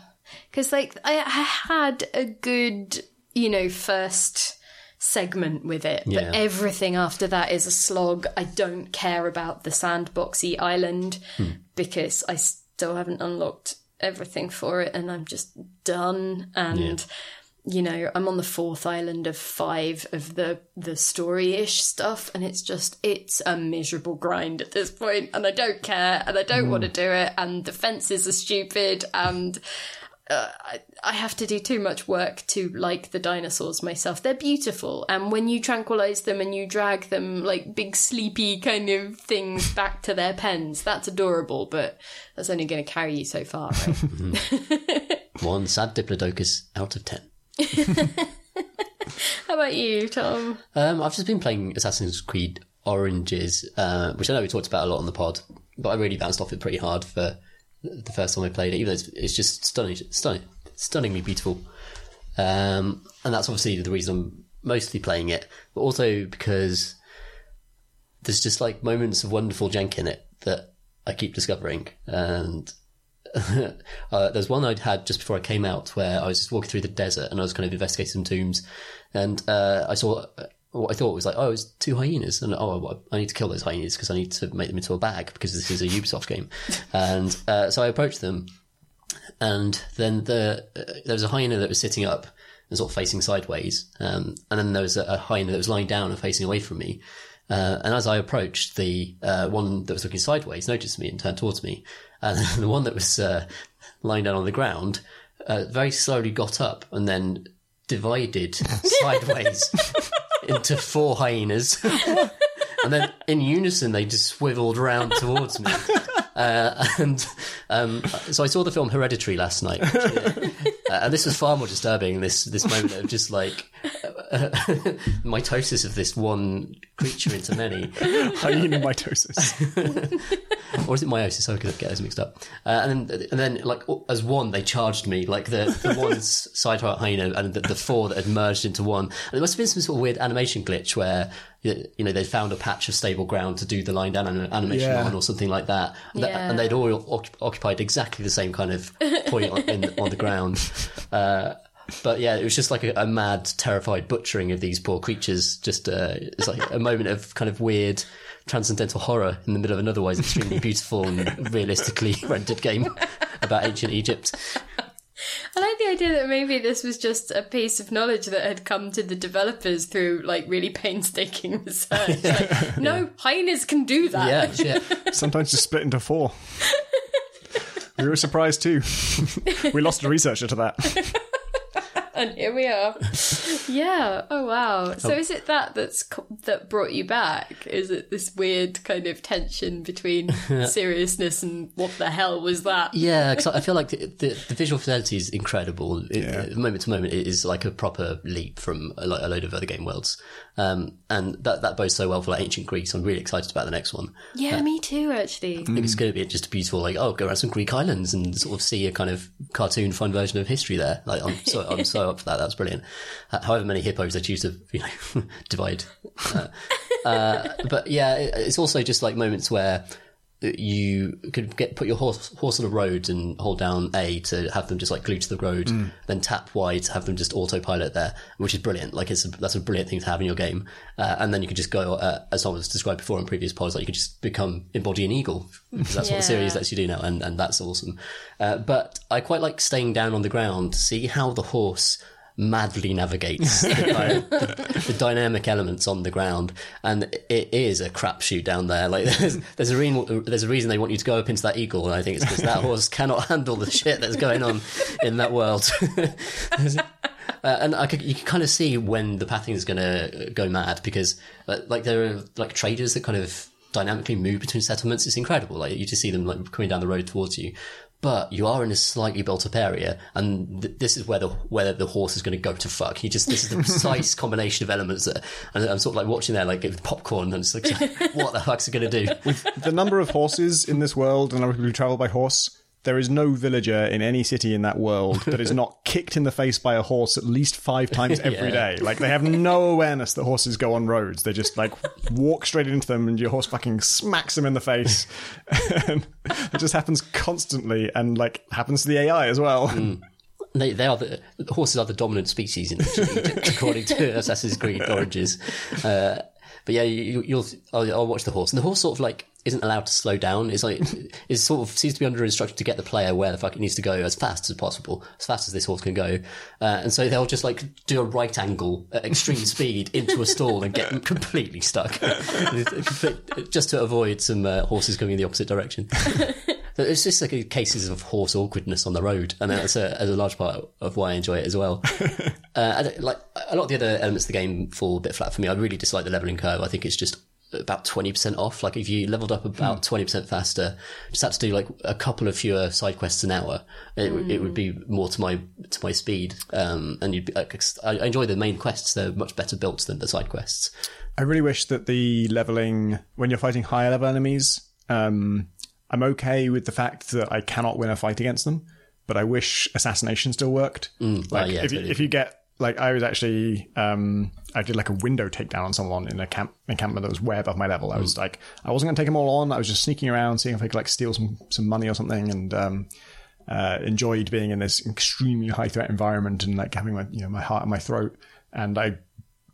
cuz like I, I had a good, you know, first segment with it, Yeah. but everything after that is a slog. I don't care about the sandboxy island hmm. because I still haven't unlocked everything for it and I'm just done and you know, I'm on the fourth island of five of the the story-ish stuff, and it's just it's a miserable grind at this point, and I don't care, and I don't hmm. want to do it, and the fences are stupid, and uh, I, I have to do too much work to like the dinosaurs myself. They're beautiful, and when you tranquilize them and you drag them like big sleepy kind of things back to their pens, that's adorable, but that's only going to carry you so far, right? One sad diplodocus out of ten. How about you, Tom? Um, I've just been playing Assassin's Creed Origins, uh, which I know we talked about a lot on the pod, but I really bounced off it pretty hard for the first time I played it. Even though it's, it's just stunning, stunning, stunningly beautiful, um, and that's obviously the reason I'm mostly playing it, but also because there's just like moments of wonderful jank in it that I keep discovering, and uh, there's one I'd had just before I came out where I was just walking through the desert and I was kind of investigating some tombs, and uh, I saw what I thought was like, oh, it was two hyenas, and oh, I need to kill those hyenas because I need to make them into a bag because this is a Ubisoft game, and uh, so I approached them, and then the uh, there was a hyena that was sitting up and sort of facing sideways, um, and then there was a, a hyena that was lying down and facing away from me. Uh, and as I approached, the uh, one that was looking sideways noticed me and turned towards me. And the one that was uh, lying down on the ground uh, very slowly got up and then divided sideways into four hyenas. and then in unison, they just swiveled around towards me. Uh, and um, so I saw the film Hereditary last night, uh, and this was far more disturbing. This this moment of just like uh, mitosis of this one creature into many, Hyena mitosis. or is it meiosis? I could get those mixed up. Uh, and then and then like as one, they charged me like the the one's side hyena and the, the four that had merged into one. And there must have been some sort of weird animation glitch where you know, they found a patch of stable ground to do the line down animation Yeah. on or something like that. And, that- Yeah. and they'd all occup- occupied exactly the same kind of point on, in, on the ground. Uh, but yeah, it was just like a, a mad, terrified butchering of these poor creatures. Just uh, it's like a moment of kind of weird transcendental horror in the middle of an otherwise extremely beautiful and realistically rendered game about ancient Egypt. I like the idea that maybe this was just a piece of knowledge that had come to the developers through like really painstaking research. Like, no, hyenas can do that. Yeah, shit. Sometimes just split into four. We were surprised too. we lost a researcher to that. And here we are. yeah. Oh wow. So is it that that's co- that brought you back? Is it this weird kind of tension between seriousness and what the hell was that? Yeah, because I feel like the, the, the visual fidelity is incredible. It, Yeah. Moment to moment, it is like a proper leap from a, lo- a load of other game worlds. Um, and that, that bodes so well for like ancient Greece. I'm really excited about the next one. Yeah, me too. Actually. I think it's going to be just a beautiful, like, oh, go around some Greek islands and sort of see a kind of cartoon fun version of history there. Like, I'm so, I'm so up for that. That's brilliant. Uh, however many hippos they choose to, you know, divide. Uh, uh, but yeah, it, it's also just like moments where you could get put your horse horse on a road and hold down A to have them just like glued to the road, then tap Y to have them just autopilot there, which is brilliant. Like it's a, that's a brilliant thing to have in your game. Uh, and then you could just go, uh, as Tom was described before in previous pods, like you could just become embody an eagle because that's what the series lets you do now, and and that's awesome. Uh, but I quite like staying down on the ground to see how the horse madly navigates the, the dynamic elements on the ground, and it is a crapshoot down there. Like there's there's a reason there's a reason they want you to go up into that eagle, and I think it's because that horse cannot handle the shit that's going on in that world. Uh, and I could, you can kind of see when the pathing is going to go mad because, uh, like, there are like traders that kind of dynamically move between settlements. It's incredible. Like, you just see them like coming down the road towards you. But you are in a slightly built up area, and th- this is where the where the horse is going to go to fuck. You just this is the precise combination of elements that, and I'm sort of like watching there, like with popcorn, and it's like, what the fuck's it going to do? With the number of horses in this world and of people who travel by horse, there is no villager in any city in that world that is not kicked in the face by a horse at least five times every Yeah. day. Like they have no awareness that horses go on roads. They just like walk straight into them and your horse fucking smacks them in the face. and it just happens constantly and like happens to the AI as well. They, they are the, the horses are the dominant species in Egypt, according to Assassin's Creed Origins. Uh, but yeah, you, you'll I'll, I'll watch the horse, and the horse sort of like isn't allowed to slow down. It's like it sort of seems to be under instruction to get the player where the fuck it needs to go as fast as possible, as fast as this horse can go. Uh, and so they'll just like do a right angle at extreme speed into a stall and get completely stuck, just to avoid some uh, horses going in the opposite direction. So it's just like a cases of horse awkwardness on the road, and that's a, as a large part of why I enjoy it as well. uh, like a lot of the other elements of the game fall a bit flat for me. I really dislike the leveling curve. I think it's just about 20% off. Like if you leveled up about 20% faster, just had to do like a couple of fewer side quests an hour, it, it would be more to my, to my speed. Um, and you'd be like, I enjoy the main quests. They're much better built than the side quests. I really wish that the leveling when you're fighting higher level enemies, um, I'm okay with the fact that I cannot win a fight against them, but I wish assassination still worked. like oh, yeah, if you, totally. if you get like I was actually um, I did like a window takedown on someone in a camp encampment that was way above my level. I was like I wasn't gonna take them all on. I was just sneaking around, seeing if I could like steal some some money or something, and um, uh, enjoyed being in this extremely high threat environment and like having my you know my heart in my throat. And I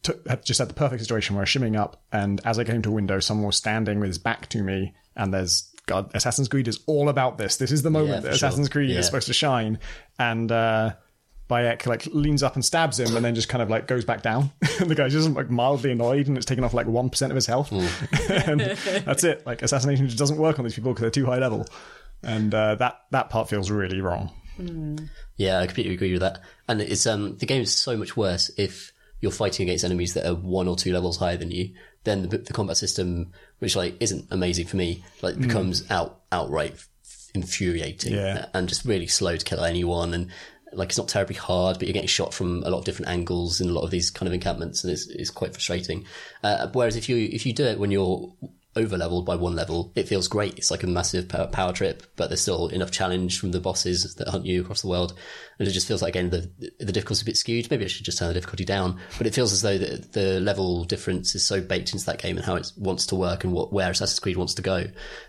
took, had just had the perfect situation where I was shimming up, and as I came to a window, someone was standing with his back to me, and there's God, Assassin's Creed is all about this. This is the moment Yeah, that for sure. Assassin's Creed Yeah. is supposed to shine, and uh, Bayek like leans up and stabs him, and then just kind of like goes back down. and the guy's just like mildly annoyed, and it's taken off like one percent of his health, and that's it. Like assassination just doesn't work on these people because they're too high level, and uh, that that part feels really wrong. Yeah, I completely agree with that. And it's um the game is so much worse if you're fighting against enemies that are one or two levels higher than you. Then the, the combat system, which like isn't amazing for me, like becomes out outright infuriating Yeah. and just really slow to kill anyone. And like it's not terribly hard, but you're getting shot from a lot of different angles in a lot of these kind of encampments, and it's, it's quite frustrating. Uh, whereas if you if you do it when you're over leveled by one level, it feels great. It's like a massive power, trip, but there's still enough challenge from the bosses that hunt you across the world. And it just feels like, again, the, the difficulty's a bit skewed. Maybe I should just turn the difficulty down, but it feels as though the, the level difference is so baked into that game and how it wants to work and what, where Assassin's Creed wants to go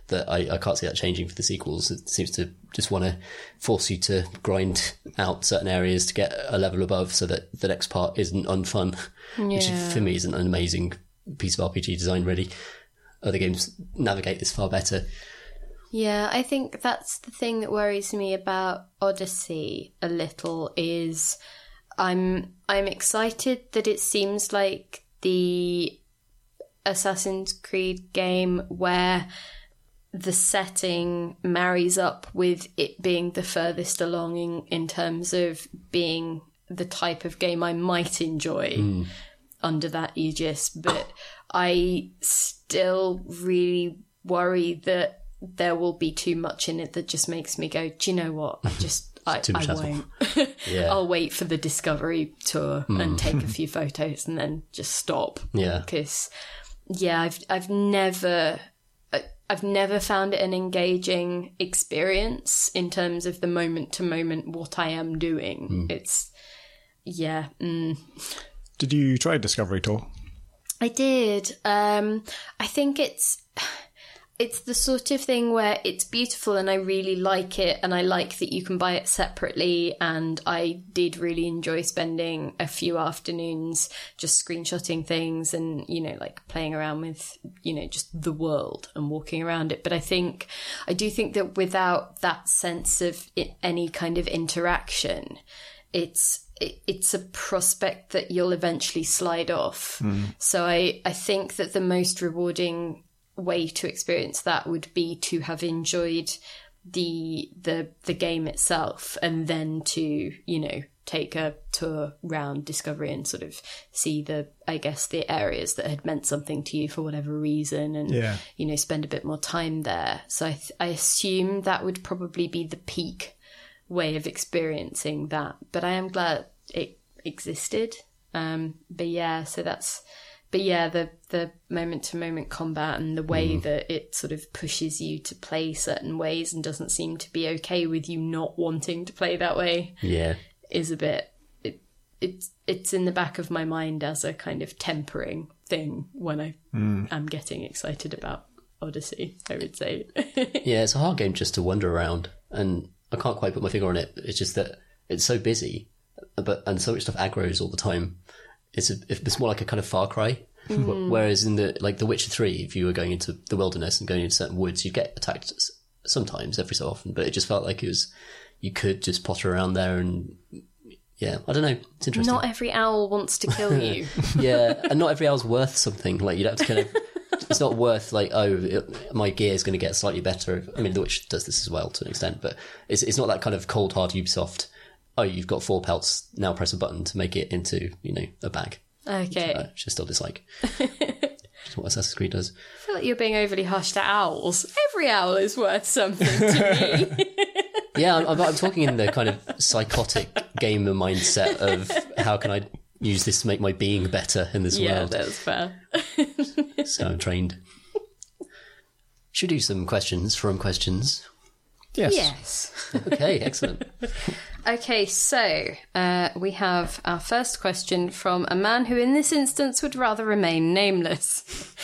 that I, I can't see that changing for the sequels. It seems to just want to force you to grind out certain areas to get a level above so that the next part isn't unfun, which for me isn't an amazing piece of RPG design, really other games navigate this far better. Yeah, I think that's the thing that worries me about Odyssey a little is I'm I'm excited that it seems like the Assassin's Creed game where the setting marries up with it being the furthest along in, in terms of being the type of game I might enjoy hmm. under that aegis, but I still really worry that there will be too much in it that just makes me go, do you know what? I just, I, I won't. Yeah. I'll wait for the discovery tour and take a few photos and then just stop. Yeah. Because, yeah, I've, I've never, I- I've never found it an engaging experience in terms of the moment to moment what I am doing. It's, yeah, mm. Did you try a Discovery Tour? I did. Um, I think it's it's the sort of thing where it's beautiful and I really like it, and I like that you can buy it separately. And I did really enjoy spending a few afternoons just screenshotting things and you know like playing around with you know just the world and walking around it. But I think I do think that without that sense of it, any kind of interaction, it's it, it's a prospect that you'll eventually slide off. Hmm. So I, I think that the most rewarding way to experience that would be to have enjoyed the the the game itself and then to you know take a tour round discovery and sort of see the i guess the areas that had meant something to you for whatever reason and Yeah. you know spend a bit more time there so i th- i assume that would probably be the peak way of experiencing that. But I am glad it existed. Um, but yeah, so that's. But yeah, the the moment to moment combat and the way that it sort of pushes you to play certain ways and doesn't seem to be okay with you not wanting to play that way Yeah. is a bit. It it's it's in the back of my mind as a kind of tempering thing when I am getting excited about Odyssey. I would say. Yeah, it's a hard game just to wander around, and I can't quite put my finger on it. It's just that it's so busy, but and so much stuff aggroes all the time. It's a, it's more like a kind of Far Cry. Mm. Wh- Whereas in the like The Witcher Three, if you were going into the wilderness and going into certain woods, you'd get attacked sometimes, every so often. But it just felt like it was you could just potter around there and yeah, I don't know. It's interesting. Not every owl wants to kill you. yeah, and not every owl's worth something. Like you'd have to kind of. It's not worth like oh it, my gear is going to get slightly better. I mean, The Witcher does this as well to an extent, but it's it's not that kind of cold hard Ubisoft. Oh, you've got four pelts. Now press a button to make it into you know a bag. Okay. Uh, which I still dislike. what Assassin's Creed does. I feel like you're being overly harsh to owls. Every owl is worth something to me. Yeah, I'm, I'm talking in the kind of psychotic gamer mindset of how can I use this to make my being better in this yeah, world. that's fair. So I'm trained. Should do some questions from questions. Yes. Yes. Okay, excellent. Okay, so uh, we have our first question from a man who, in this instance, would rather remain nameless.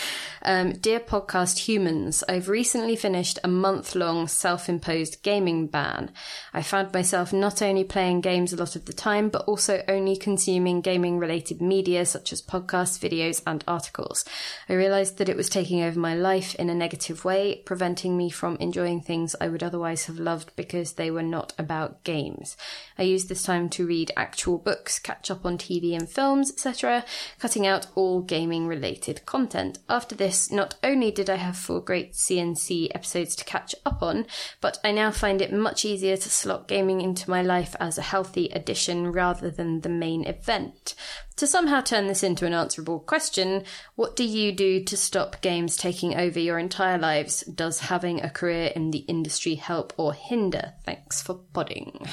Um, Dear podcast humans, I've recently finished a month long self imposed gaming ban. I found myself not only playing games a lot of the time, but also only consuming gaming related media such as podcasts, videos, and articles. I realised that it was taking over my life in a negative way, preventing me from enjoying things I would otherwise have loved because they were not about games. I used this time to read actual books, catch up on TV and films, etc., cutting out all gaming related content. After this, not only did I have four great CNC episodes to catch up on, but I now find it much easier to slot gaming into my life as a healthy addition rather than the main event. To somehow turn this into an answerable question, what do you do to stop games taking over your entire lives? Does having a career in the industry help or hinder? Thanks for podding.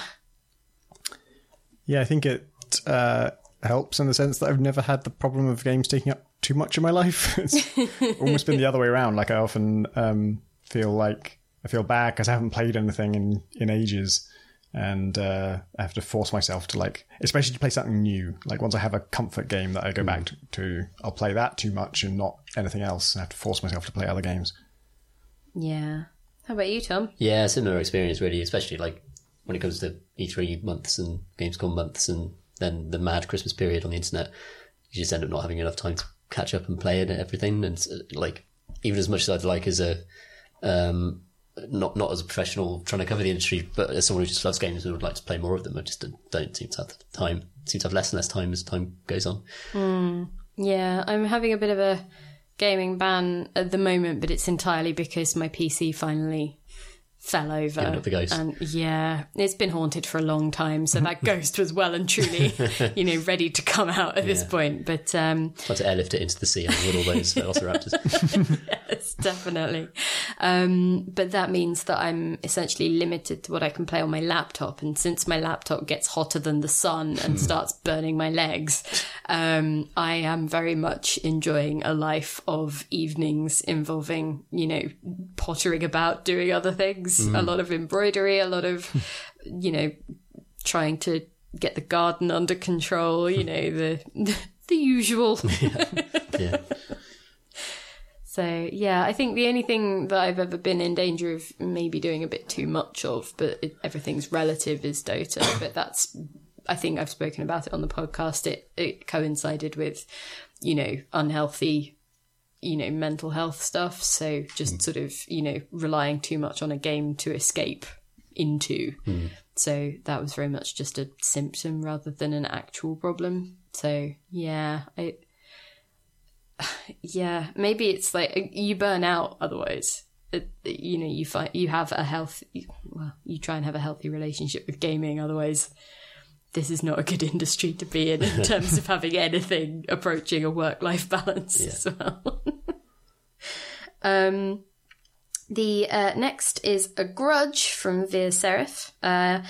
Yeah, I think it uh, helps in the sense that I've never had the problem of games taking up too much of my life. it's almost been the other way around. Like I often um, feel like I feel bad because I haven't played anything in in ages, and uh, I have to force myself to like, especially to play something new. Like once I have a comfort game that I go back to, to, I'll play that too much and not anything else. I have to force myself to play other games. Yeah. How about you, Tom? Yeah, similar experience really, especially like when it comes to E3 months and Gamescom months and then the mad Christmas period on the internet. You just end up not having enough time to catch up and play it and everything. And like, even as much as I'd like as a, um, not not as a professional trying to cover the industry, but as someone who just loves games and would like to play more of them, I just don't seem to have the time. Seem to have less and less time as time goes on. Yeah, I'm having a bit of a gaming ban at the moment, but it's entirely because my PC finally fell over. Giving up the ghost. And yeah, it's been haunted for a long time, so that ghost was well and truly, you know, ready to come out at this point. But um Tried to airlift it into the sea with all those velociraptors. yes, definitely. Um, but that means that I'm essentially limited to what I can play on my laptop. And since my laptop gets hotter than the sun and starts burning my legs, um, I am very much enjoying a life of evenings involving, you know, pottering about, doing other things, a lot of embroidery, a lot of, you know, trying to get the garden under control, you know, the, the usual. yeah. So yeah, I think the only thing that I've ever been in danger of maybe doing a bit too much of, but it, everything's relative, is Dota. but that's, I think I've spoken about it on the podcast. It it coincided with, you know, unhealthy, you know, mental health stuff. So just hmm. sort of you know relying too much on a game to escape into. Hmm. So that was very much just a symptom rather than an actual problem. So yeah, I yeah, maybe it's like you burn out otherwise. It, you know, you find you have a health. Well, you try and have a healthy relationship with gaming. Otherwise, this is not a good industry to be in in terms of having anything approaching a work-life balance as well. um, the uh, next is a grudge from Veer Serif. Uh,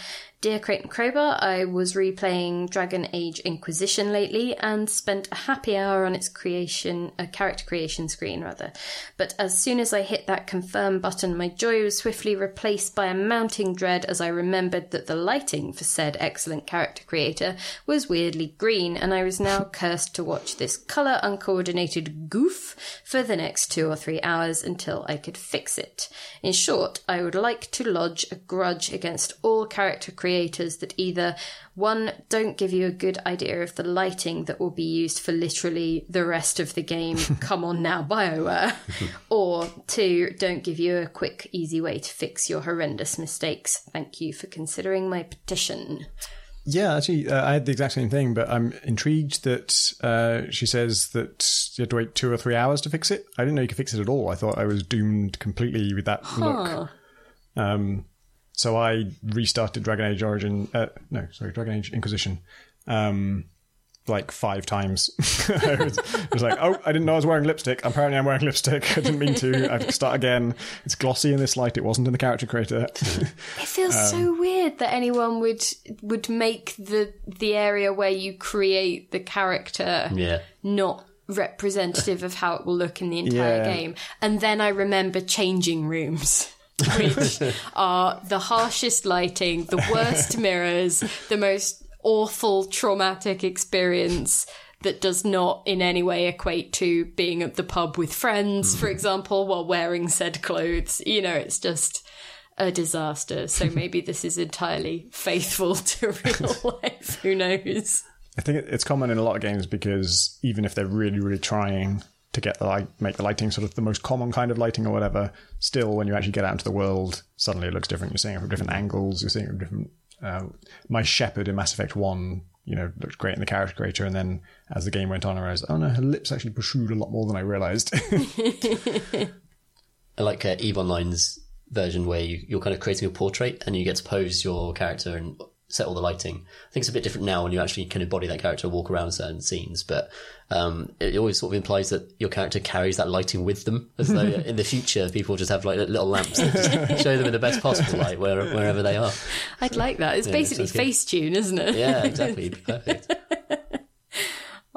Dear Crate and Crowbar, I was replaying Dragon Age Inquisition lately and spent a happy hour on its creation, a character creation screen rather. But as soon as I hit that confirm button, my joy was swiftly replaced by a mounting dread as I remembered that the lighting for said excellent character creator was weirdly green, and I was now cursed to watch this colour uncoordinated goof for the next two or three hours until I could fix it. In short, I would like to lodge a grudge against all character creators that either one, don't give you a good idea of the lighting that will be used for literally the rest of the game. Come on now, BioWare. or two, don't give you a quick, easy way to fix your horrendous mistakes. Thank you for considering my petition. Yeah, actually, uh, I had the exact same thing, but I'm intrigued that uh, she says that you have to wait two or three hours to fix it. I didn't know you could fix it at all. I thought I was doomed completely with that look. Um, so I restarted Dragon Age Origin. Uh, no, sorry, Dragon Age Inquisition. Um, like five times. I was, it was like, oh, I didn't know I was wearing lipstick. Apparently, I'm wearing lipstick. I didn't mean to. I have to start again. It's glossy in this light. It wasn't in the character creator. It feels so weird that anyone would would make the the area where you create the character Yeah. not representative of how it will look in the entire Yeah. game. And then I remember changing rooms. Which are the harshest lighting, the worst mirrors, the most awful traumatic experience that does not in any way equate to being at the pub with friends, for mm-hmm. example, while wearing said clothes. You know, it's just a disaster. So maybe this is entirely faithful to real life. Who knows? I think it's common in a lot of games because even if they're really, really trying to get the light, make the lighting sort of the most common kind of lighting or whatever, still when you actually get out into the world, suddenly it looks different. You're seeing it from different angles. You're seeing it from different. Uh, my shepherd in Mass Effect One, you know, looked great in the character creator, and then as the game went on, I realized, oh no, her lips actually protrude a lot more than I realized. I like uh, Eve Online's version where you, you're kind of creating a portrait and you get to pose your character and set all the lighting. I think it's a bit different now when you actually can embody that character, walk around certain scenes, but um, it always sort of implies that your character carries that lighting with them, as though in the future people just have like little lamps that just show them in the best possible light where, wherever they are. I'd like that. It's basically sounds good. Facetune, isn't it? Yeah, exactly. Perfect.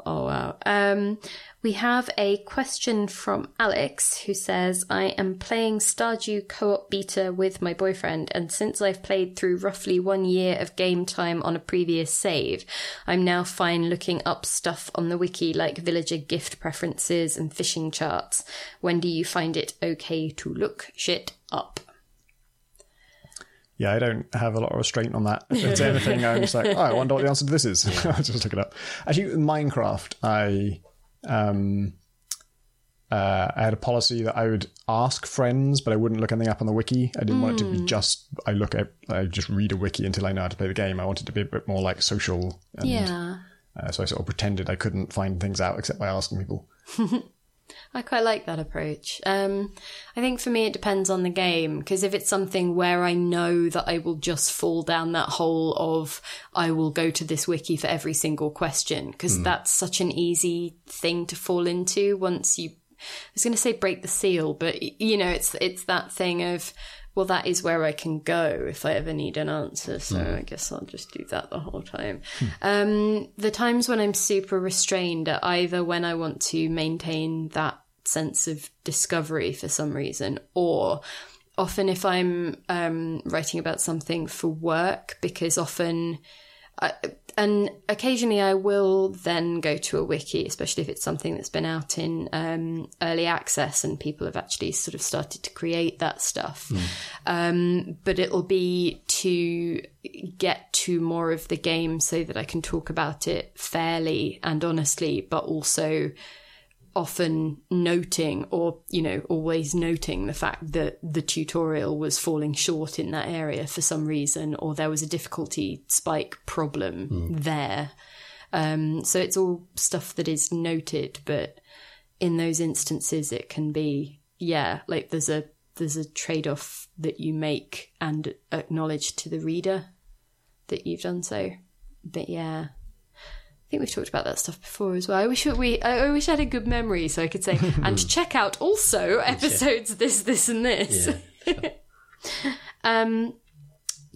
Oh wow. Um, we have a question from Alex who says, I am playing Stardew co-op beta with my boyfriend, and since I've played through roughly one year of game time on a previous save, I'm now fine looking up stuff on the wiki like villager gift preferences and fishing charts. When do you find it okay to look shit up? yeah, I don't have a lot of restraint on that. If it's anything, I'm just like, oh, I wonder what the answer to this is. I'll just look it up. Actually, Minecraft, I um, uh, I had a policy that I would ask friends, but I wouldn't look anything up on the wiki. I didn't want it to be just I look at I just read a wiki until I know how to play the game. I wanted to be a bit more like social. And, Yeah. Uh, so I sort of pretended I couldn't find things out except by asking people. I quite like that approach. Um, I think for me it depends on the game because if it's something where I know that I will just fall down that hole of I will go to this wiki for every single question because that's such an easy thing to fall into once you. I was going to say break the seal, but you know it's it's that thing of well that is where I can go if I ever need an answer. So I guess I'll just do that the whole time. Um, the times when I'm super restrained are either when I want to maintain that sense of discovery for some reason, or often if I'm um, writing about something for work, because often. I, and occasionally I will then go to a wiki, especially if it's something that's been out in um, early access and people have actually sort of started to create that stuff. Um, but it'll be to get to more of the game so that I can talk about it fairly and honestly, but also often noting or you know always noting the fact that the tutorial was falling short in that area for some reason or there was a difficulty spike problem there. Um so it's all stuff that is noted but in those instances it can be yeah like there's a there's a trade-off that you make and acknowledge to the reader that you've done so. But yeah I think we've talked about that stuff before as well. I wish we, I wish I had a good memory so I could say, and check out also episodes this, this, and this. Yeah. Um,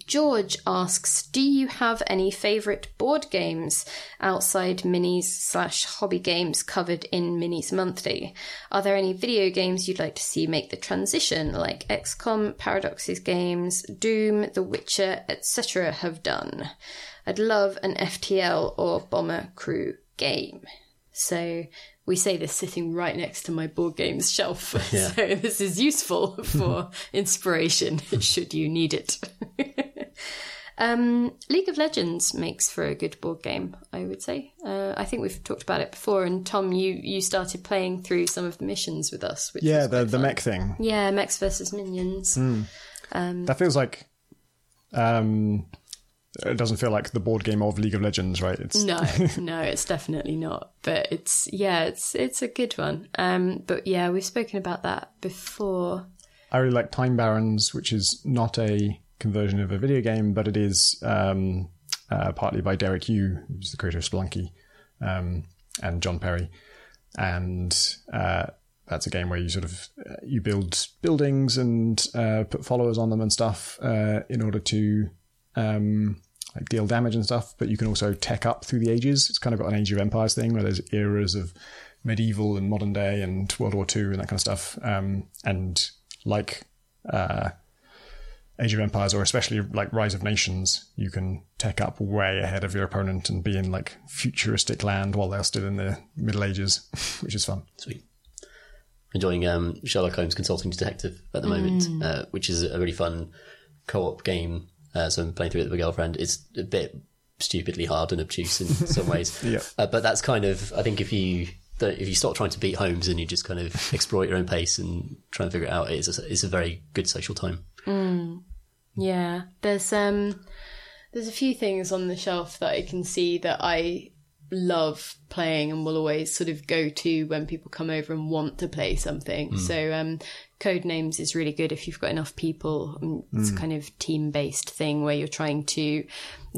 George asks, do you have any favourite board games outside minis slash hobby games covered in Minis Monthly? Are there any video games you'd like to see make the transition, like XCOM, Paradox's games, Doom, The Witcher, etc. have done? I'd love an FTL or Bomber Crew game. So we say this sitting right next to my board games shelf. Yeah. So this is useful for inspiration should you need it. um, League of Legends makes for a good board game, I would say. Uh, I think we've talked about it before. And Tom, you you started playing through some of the missions with us. Which Yeah, the the fun. mech thing. Yeah, mechs versus minions. That feels like um it doesn't feel like the board game of League of Legends, right? It's No, no, it's definitely not. But it's yeah, it's it's a good one. Um, but yeah, we've spoken about that before. I really like Time Barons, which is not a conversion of a video game, but it is um, uh, partly by Derek Yu, who's the creator of Spelunky. um, and John Perry, and uh, that's a game where you sort of uh, you build buildings and uh, put followers on them and stuff uh, in order to um, like deal damage and stuff. But you can also tech up through the ages. It's kind of got an Age of Empires thing where there's eras of medieval and modern day and World War Two and that kind of stuff. Um, and like uh, Age of Empires, or especially like Rise of Nations, you can tech up way ahead of your opponent and be in like futuristic land while they're still in the Middle Ages, which is fun. Sweet. Enjoying um, Sherlock Holmes Consulting Detective at the moment, uh, which is a really fun co-op game. Uh, so I'm playing through it with my girlfriend. It's a bit stupidly hard and obtuse in some ways. Yeah. Uh, but that's kind of, I think, if you that if you stop trying to beat Holmes and you just kind of explore at your own pace and try and figure it out, it's a, it's a very good social time. Yeah, there's um, there's a few things on the shelf that I can see that I love playing and will always sort of go to when people come over and want to play something. So um, Codenames is really good if you've got enough people. It's a kind of team based thing where you're trying to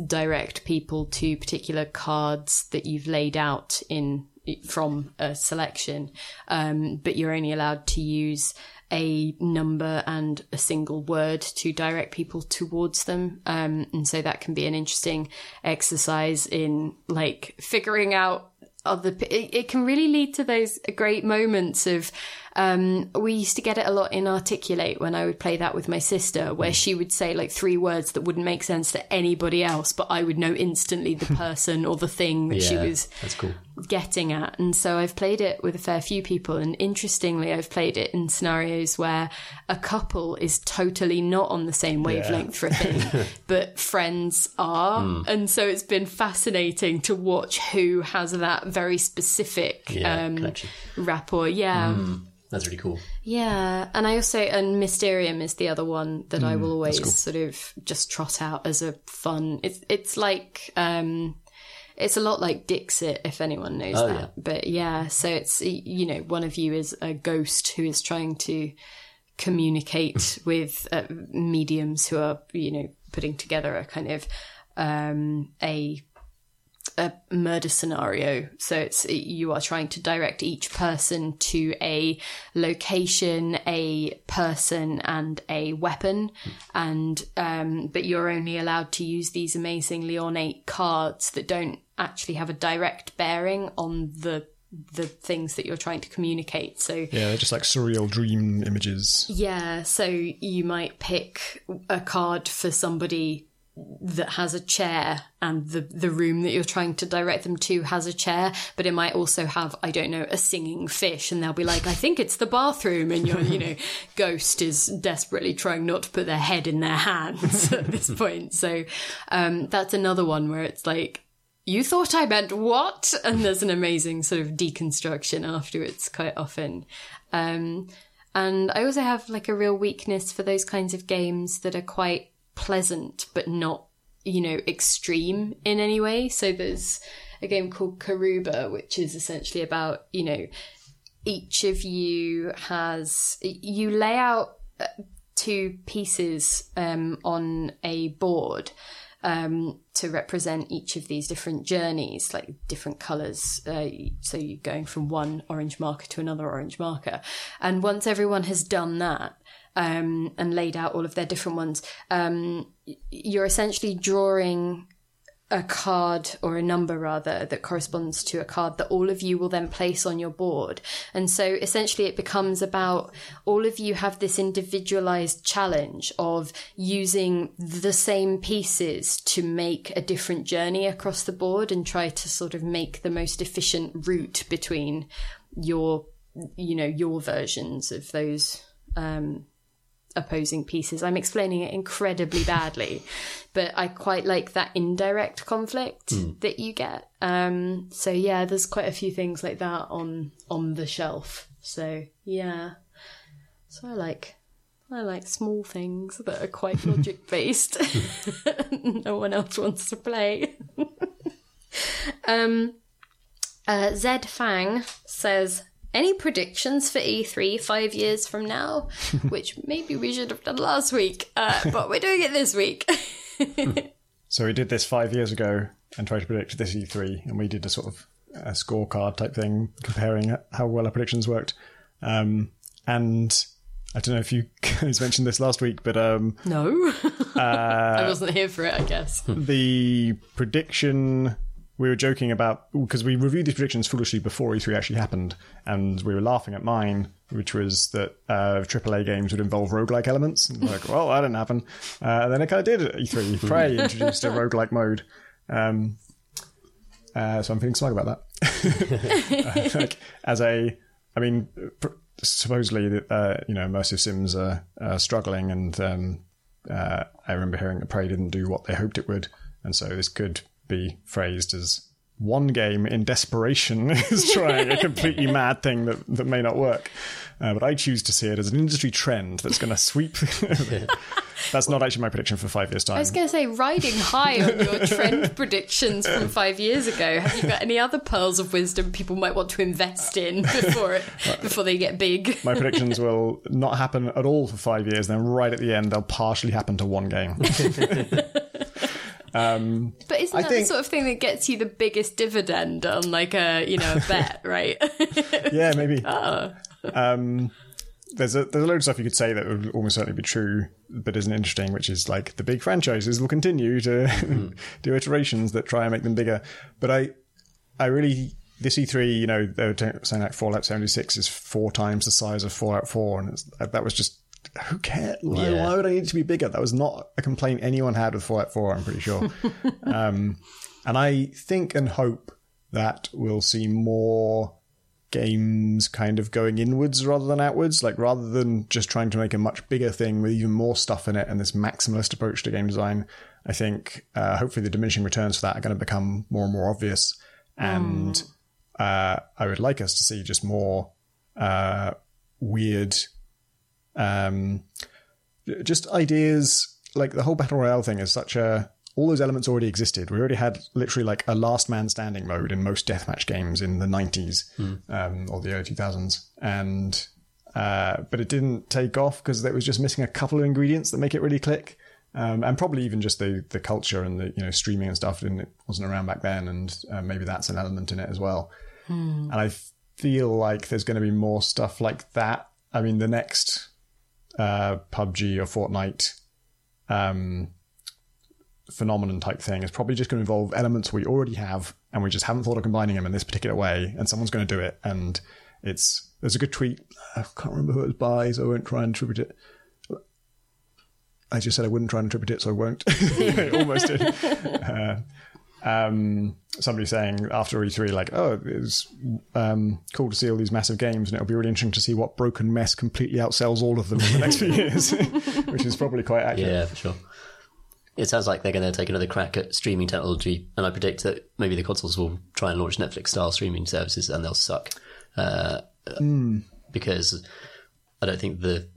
direct people to particular cards that you've laid out in from a selection, um, but you're only allowed to use a number and a single word to direct people towards them. Um, and so that can be an interesting exercise in like figuring out other, it, it can really lead to those great moments of, um, we used to get it a lot in Articulate when I would play that with my sister, where she would say like three words that wouldn't make sense to anybody else, but I would know instantly the person or the thing that she was that's cool. getting at. And so I've played it with a fair few people. And interestingly, I've played it in scenarios where a couple is totally not on the same wavelength for a thing, but friends are. Hmm. And so it's been fascinating to watch who has that very specific Yeah, um, rapport. Yeah. That's really cool. Yeah, and I also and Mysterium is the other one that I will always sort of just trot out as a fun. It's it's like um, it's a lot like Dixit if anyone knows Oh, that. yeah. But yeah, so it's you know one of you is a ghost who is trying to communicate with uh, mediums who are you know putting together a kind of um, a a murder scenario. So it's you are trying to direct each person to a location, a person, and a weapon, and um, but you're only allowed to use these amazingly ornate cards that don't actually have a direct bearing on the the things that you're trying to communicate. So Yeah, just like surreal dream images. yeah, so you might pick a card for somebody that has a chair and the the room that you're trying to direct them to has a chair, but it might also have, I don't know, a singing fish and they'll be like, I think it's the bathroom and your, you know, ghost is desperately trying not to put their head in their hands at this point. So um that's another one where it's like you thought I meant what? And there's an amazing sort of deconstruction afterwards quite often. Um, and I also have like a real weakness for those kinds of games that are quite pleasant, but not, you know, extreme in any way. So there's a game called Karuba, which is essentially about, you know, each of you has, you lay out uh, two pieces um, on a board um, to represent each of these different journeys, like different colors. Uh, so you're going from one orange marker to another orange marker. And once everyone has done that, um, and laid out all of their different ones, um, you're essentially drawing a card or a number rather that corresponds to a card that all of you will then place on your board. And so essentially it becomes about all of you have this individualized challenge of using the same pieces to make a different journey across the board and try to sort of make the most efficient route between your, you know, your versions of those, um, opposing pieces. I'm explaining it incredibly badly, but I quite like that indirect conflict that you get. Um, so yeah, there's quite a few things like that on on the shelf. So yeah, so I like I like small things that are quite logic based. no one else wants to play. um, uh, Zed Fang says. Any predictions for E3 five years from now? Which maybe we should have done last week, uh, but we're doing it this week. So we did this five years ago and tried to predict this E3, and we did a sort of a scorecard type thing comparing how well our predictions worked. Um, and I don't know if you guys mentioned this last week, but um, No, Uh, I wasn't here for it. I guess. the prediction we were joking about because we reviewed these predictions foolishly before E3 actually happened, and we were laughing at mine, which was that uh, AAA games would involve roguelike elements. Like, well, that didn't happen. Uh, and then it kind of did at E3. Prey introduced a roguelike mode. Um, uh, so I'm feeling smug about that. like, as a, I mean, pr- supposedly, uh, you know, immersive sims are, are struggling, and um, uh, I remember hearing that Prey didn't do what they hoped it would, and so this could be phrased as one game in desperation is trying a completely mad thing that, that may not work. Uh, but I choose to see it as an industry trend that's going to sweep. that's not actually my prediction for five years' time. I was going to say, riding high on your trend predictions from five years ago. Have you got any other pearls of wisdom people might want to invest in before it, before they get big? my predictions will not happen at all for five years. Then right at the end, they'll partially happen to one game. Um, but isn't I that think- the sort of thing that gets you the biggest dividend on like a you know a bet, right? yeah, maybe. Ah. Um, there's a there's a load of stuff you could say that would almost certainly be true, but isn't interesting. Which is like the big franchises will continue to hmm. do iterations that try and make them bigger. But I, I really this E3, you know, they were saying like Fallout 76 is four times the size of Fallout 4, and it's, that was just who cares? Why, Yeah. why would I need it to be bigger? That was not a complaint anyone had with Fallout 4. I'm pretty sure. um, and I think and hope that we'll see more games kind of going inwards rather than outwards. Like rather than just trying to make a much bigger thing with even more stuff in it and this maximalist approach to game design, I think uh, hopefully the diminishing returns for that are going to become more and more obvious. And uh, I would like us to see just more uh, weird, um, just ideas. Like the whole battle royale thing is such a all those elements already existed. We already had literally like a last man standing mode in most deathmatch games in the 90s um, or the early 2000s. And, uh, but it didn't take off because it was just missing a couple of ingredients that make it really click. Um, and probably even just the, the culture and the, you know, streaming and stuff didn't, it wasn't around back then. And uh, maybe that's an element in it as well. And I feel like there's going to be more stuff like that. I mean, the next, uh, PUBG or Fortnite, um, phenomenon type thing is probably just going to involve elements we already have and we just haven't thought of combining them in this particular way and someone's going to do it and it's there's a good tweet i can't remember who it was by so i won't try and attribute it. I just said i wouldn't try and attribute it so i won't. Almost did. Uh, um, somebody saying after E3, like, oh, it was um, cool to see all these massive games, and it'll be really interesting to see what broken mess completely outsells all of them in the next few years, which is probably quite accurate. Yeah, for sure. It sounds like they're going to take another crack at streaming technology, and I predict that maybe the consoles will try and launch Netflix-style streaming services, and they'll suck uh, because I don't think the,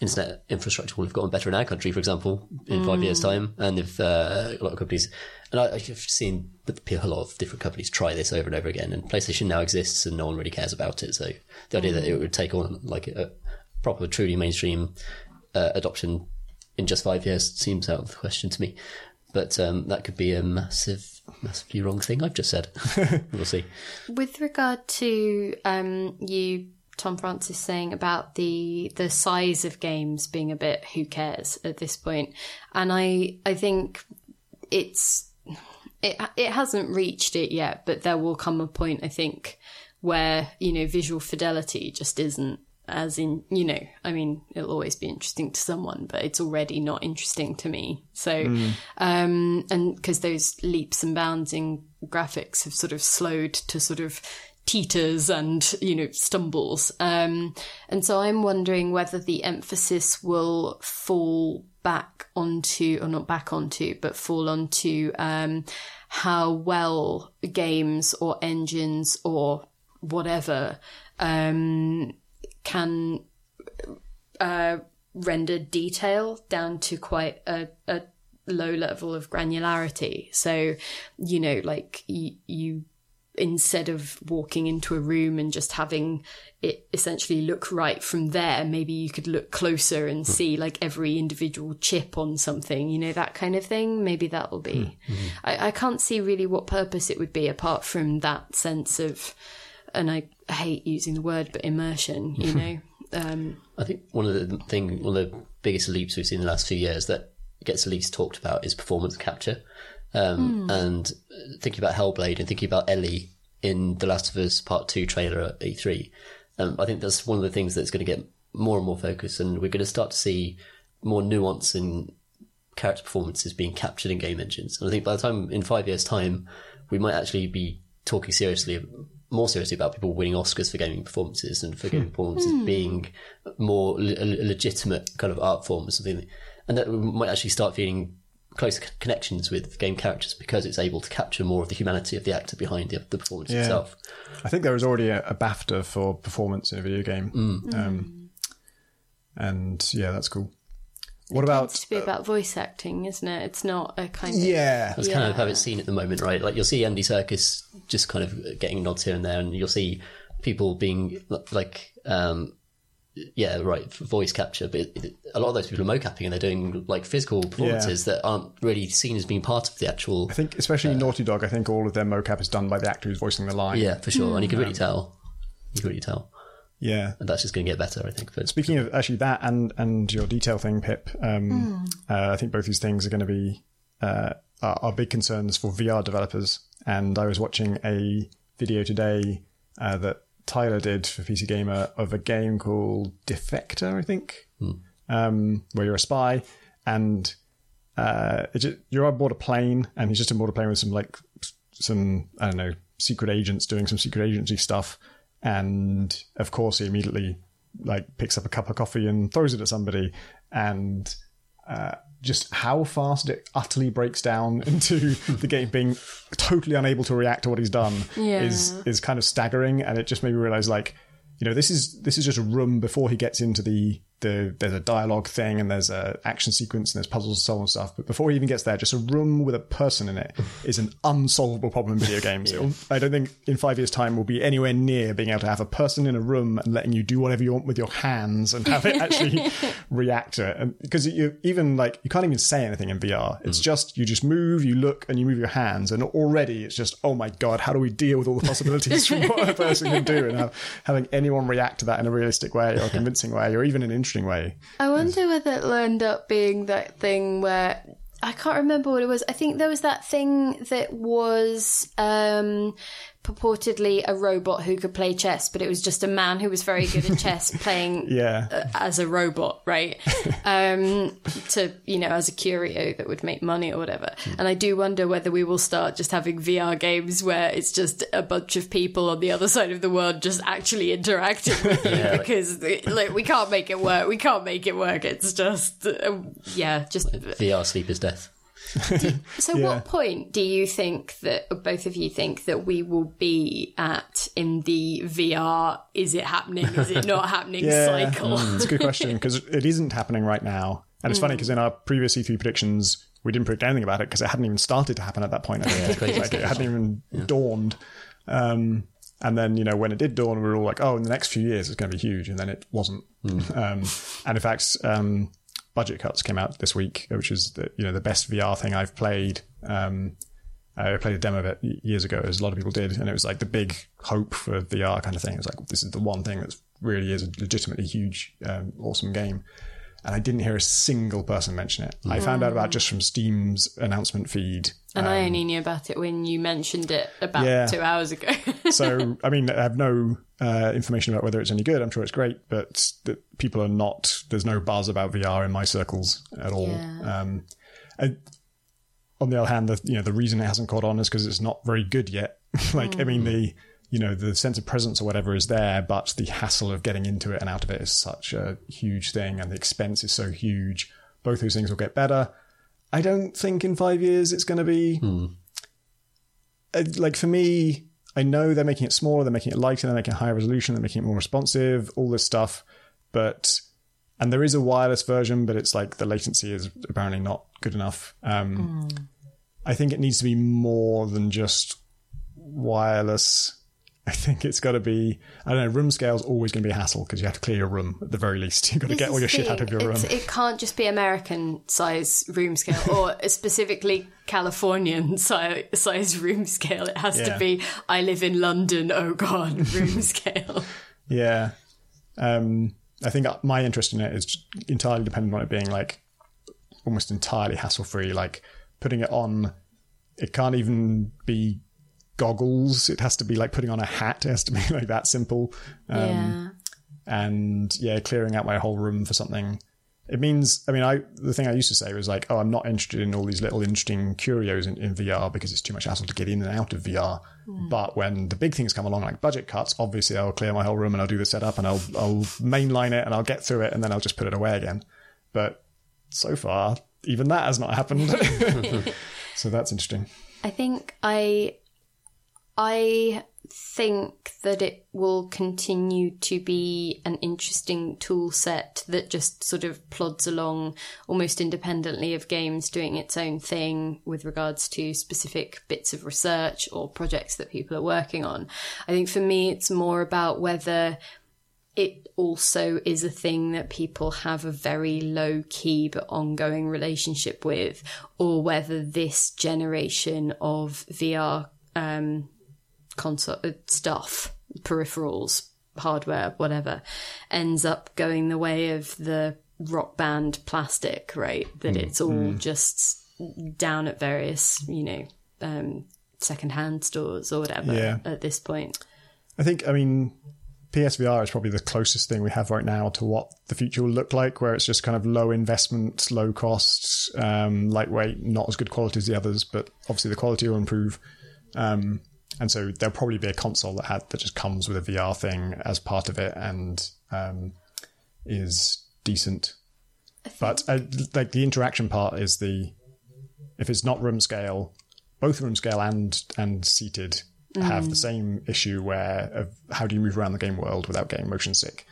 internet infrastructure will have gotten better in our country, for example, in five years' time. And if uh, a lot of companies, and I, I've seen a lot of different companies try this over and over again, and PlayStation now exists, and no one really cares about it. So the idea that it would take on like a proper, truly mainstream uh, adoption in just five years seems out of the question to me. But um, that could be a massive, massively wrong thing I've just said. we'll see. With regard to um, you, Tom Francis, saying about the the size of games being a bit who cares at this point, and I I think it's it it hasn't reached it yet, but there will come a point I think where you know visual fidelity just isn't as in you know i mean it'll always be interesting to someone but it's already not interesting to me. So um and because those leaps and bounds in graphics have sort of slowed to sort of teeters and you know stumbles um and so i'm wondering whether the emphasis will fall back onto or not back onto but fall onto um how well games or engines or whatever um can uh, render detail down to quite a, a low level of granularity. So, you know, like you, you instead of walking into a room and just having it essentially look right from there, maybe you could look closer and hmm. see like every individual chip on something, you know, that kind of thing. Maybe that will be. Hmm. Hmm. I, I can't see really what purpose it would be apart from that sense of, and I hate using the word, but immersion, you know. Um, I think one of the thing, one of the biggest leaps we've seen in the last few years that gets least talked about is performance capture. Um, And thinking about Hellblade and thinking about Ellie in The Last of Us Part Two trailer at E3, um, I think that's one of the things that's going to get more and more focus, and we're going to start to see more nuance in character performances being captured in game engines. And I think by the time in five years' time, we might actually be talking seriously, more seriously about people winning Oscars for gaming performances and for gaming performances being more le- a legitimate kind of art form or something. And that we might actually start feeling closer c- connections with game characters because it's able to capture more of the humanity of the actor behind the, the performance Yeah. itself. I think there was already a, a BAFTA for performance in a video game. Mm. Um, and yeah, that's cool. What about. to be about voice acting, isn't it? It's not a kind of Yeah. That's kind of Yeah. how it's seen at the moment, right? Like you'll see Andy Serkis just kind of getting nods here and there, and you'll see people being like, um, yeah, right, voice capture. But it, it- a lot of those people are mocapping and they're doing like physical performances that aren't really seen as being part of the actual. I think, especially Naughty Dog, I think all of their mocap is done by the actor who's voicing the line. Yeah, for sure, and you can really tell. You can really tell, Yeah. and that's just going to get better, I think. But Speaking of actually that and and your detail thing, Pip, um, uh, I think both these things are going to be uh, are, are big concerns for VR developers. And I was watching a video today uh, that Tyler did for PC Gamer of a game called Defector, I think, um, where you're a spy and uh, it just, you're on board a plane, and he's just on board a plane with some like some I don't know secret agents doing some secret agency stuff, and of course he immediately like picks up a cup of coffee and throws it at somebody, and uh, just how fast it utterly breaks down into the game being totally unable to react to what he's done Yeah. is is kind of staggering, and it just made me realize like you know this is this is just a room before he gets into the the there's a dialogue thing and there's a action sequence and there's puzzles and so on and stuff. But before he even gets there just a room with a person in it is an unsolvable problem in video games. It'll- i don't think in five years time we'll be anywhere near being able to have a person in a room and letting you do whatever you want with your hands and have it actually react to it. Because you even like you can't even say anything in vr it's mm. just you just move you look and you move your hands. And already it's just oh my god how do we deal with all the possibilities from what a person can do and have, having anyone react to that in a realistic way or a convincing way or even an interesting way I wonder whether it'll end up being that thing where I can't remember what it was. I think there was that thing that was um, purportedly a robot who could play chess, but it was just a man who was very good at chess playing yeah uh, as a robot, right? um, to you know, as a curio that would make money or whatever. And I do wonder whether we will start just having VR games where it's just a bunch of people on the other side of the world just actually interacting with you because like we can't make it work. We can't make it work. It's just uh, yeah, just VR sleep is death. so, what point do you think that both of you think that we will be at in the VR? Is it happening? Is it not happening? Cycle. It's a good question because it isn't happening right now. And it's funny because in our previous E3 predictions, we didn't predict anything about it because it hadn't even started to happen at that point. I think. crazy. like, it hadn't even dawned. Um, and then, you know, when it did dawn, we were all like, oh, in the next few years, it's going to be huge. And then it wasn't. Um, and in fact, um, budget cuts came out this week, which is the, you know, the best VR thing I've played. Um, I played a demo of it years ago, as a lot of people did, and it was like the big hope for VR kind of thing. It was like this is the one thing that really is a legitimately huge, um, awesome game. And I didn't hear a single person mention it. I found out about it just from Steam's announcement feed. And I only knew about it when you mentioned it about Yeah. two hours ago. So, I mean, I have no uh, information about whether it's any good. I'm sure it's great, but that people are not. There's no buzz about VR in my circles at all. Yeah. Um, and on the other hand, the you know the reason it hasn't caught on is because it's not very good yet. like, I mean, the you know the sense of presence or whatever is there, but the hassle of getting into it and out of it is such a huge thing, and the expense is so huge. Both those things will get better. I don't think in five years it's going to be uh, like for me, I know they're making it smaller, they're making it lighter, they're making it higher resolution, they're making it more responsive, all this stuff. But and there is a wireless version, but it's like the latency is apparently not good enough. Um, I think it needs to be more than just wireless. I think it's got to be. I don't know. Room scale is always going to be a hassle because you have to clear your room at the very least. You've got to This get all your shit out of your room. It can't just be American size room scale or specifically Californian si- size room scale. It has Yeah. to be I live in London, oh god, room scale. Yeah. Um, I think my interest in it is entirely dependent on it being like almost entirely hassle free. Like putting it on, it can't even be goggles. It has to be like putting on a hat. It has to be like that simple. Um, yeah. and yeah, clearing out my whole room for something. It means, I mean, I the thing I used to say was like, oh, I'm not interested in all these little interesting curios in, in VR because it's too much hassle to get in and out of VR. But when the big things come along, like budget cuts, obviously I'll clear my whole room and I'll do the setup and I'll I'll mainline it and I'll get through it and then I'll just put it away again. But so far, even that has not happened. so that's interesting. I think I I think that it will continue to be an interesting tool set that just sort of plods along almost independently of games doing its own thing with regards to specific bits of research or projects that people are working on. I think for me it's more about whether it also is a thing that people have a very low key but ongoing relationship with, or whether this generation of VR um, console uh, stuff, peripherals, hardware, whatever, ends up going the way of the rock band plastic, right? That it's all just down at various, you know, um, secondhand stores or whatever Yeah. at this point. I think, I mean, PSVR is probably the closest thing we have right now to what the future will look like, where it's just kind of low investment, low cost, um, lightweight, not as good quality as the others, but obviously the quality will improve. Um, and so there'll probably be a console that had, that just comes with a VR thing as part of it and um, is decent. But uh, like the interaction part is the if it's not room scale, both room scale and and seated have the same issue where of how do you move around the game world without getting motion sick?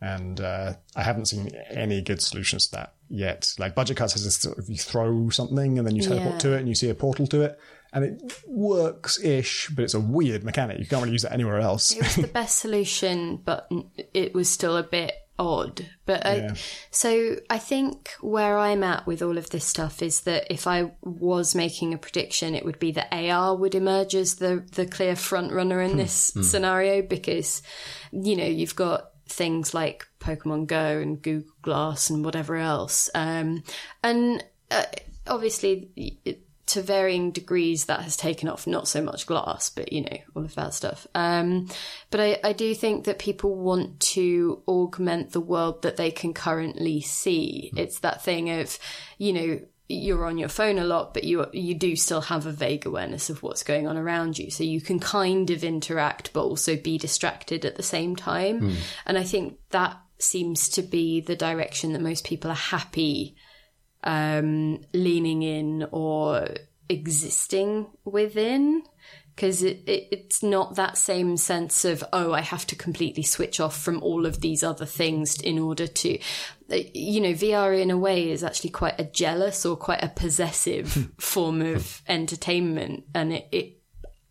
And uh, I haven't seen any good solutions to that yet. Like Budget Cuts has this sort of you throw something and then you teleport Yeah. to it and you see a portal to it, and it works ish, but it's a weird mechanic. You can't really use that anywhere else. it was the best solution, but it was still a bit odd. But I, Yeah. so I think where I'm at with all of this stuff is that if I was making a prediction, it would be that AR would emerge as the the clear front runner in this scenario because you know you've got things like Pokemon Go and Google Glass and whatever else, um, and uh, obviously. It, to varying degrees that has taken off not so much glass but you know all of that stuff. Um but i i do think that people want to augment the world that they can currently see. It's that thing of you know you're on your phone a lot but you you do still have a vague awareness of what's going on around you. So you can kind of interact but also be distracted at the same time. And i think that seems to be the direction that most people are happy um, leaning in or existing within. Because it, it, it's not that same sense of oh i have to completely switch off from all of these other things in order to you know vr in a way is actually quite a jealous or quite a possessive form of entertainment. And it, it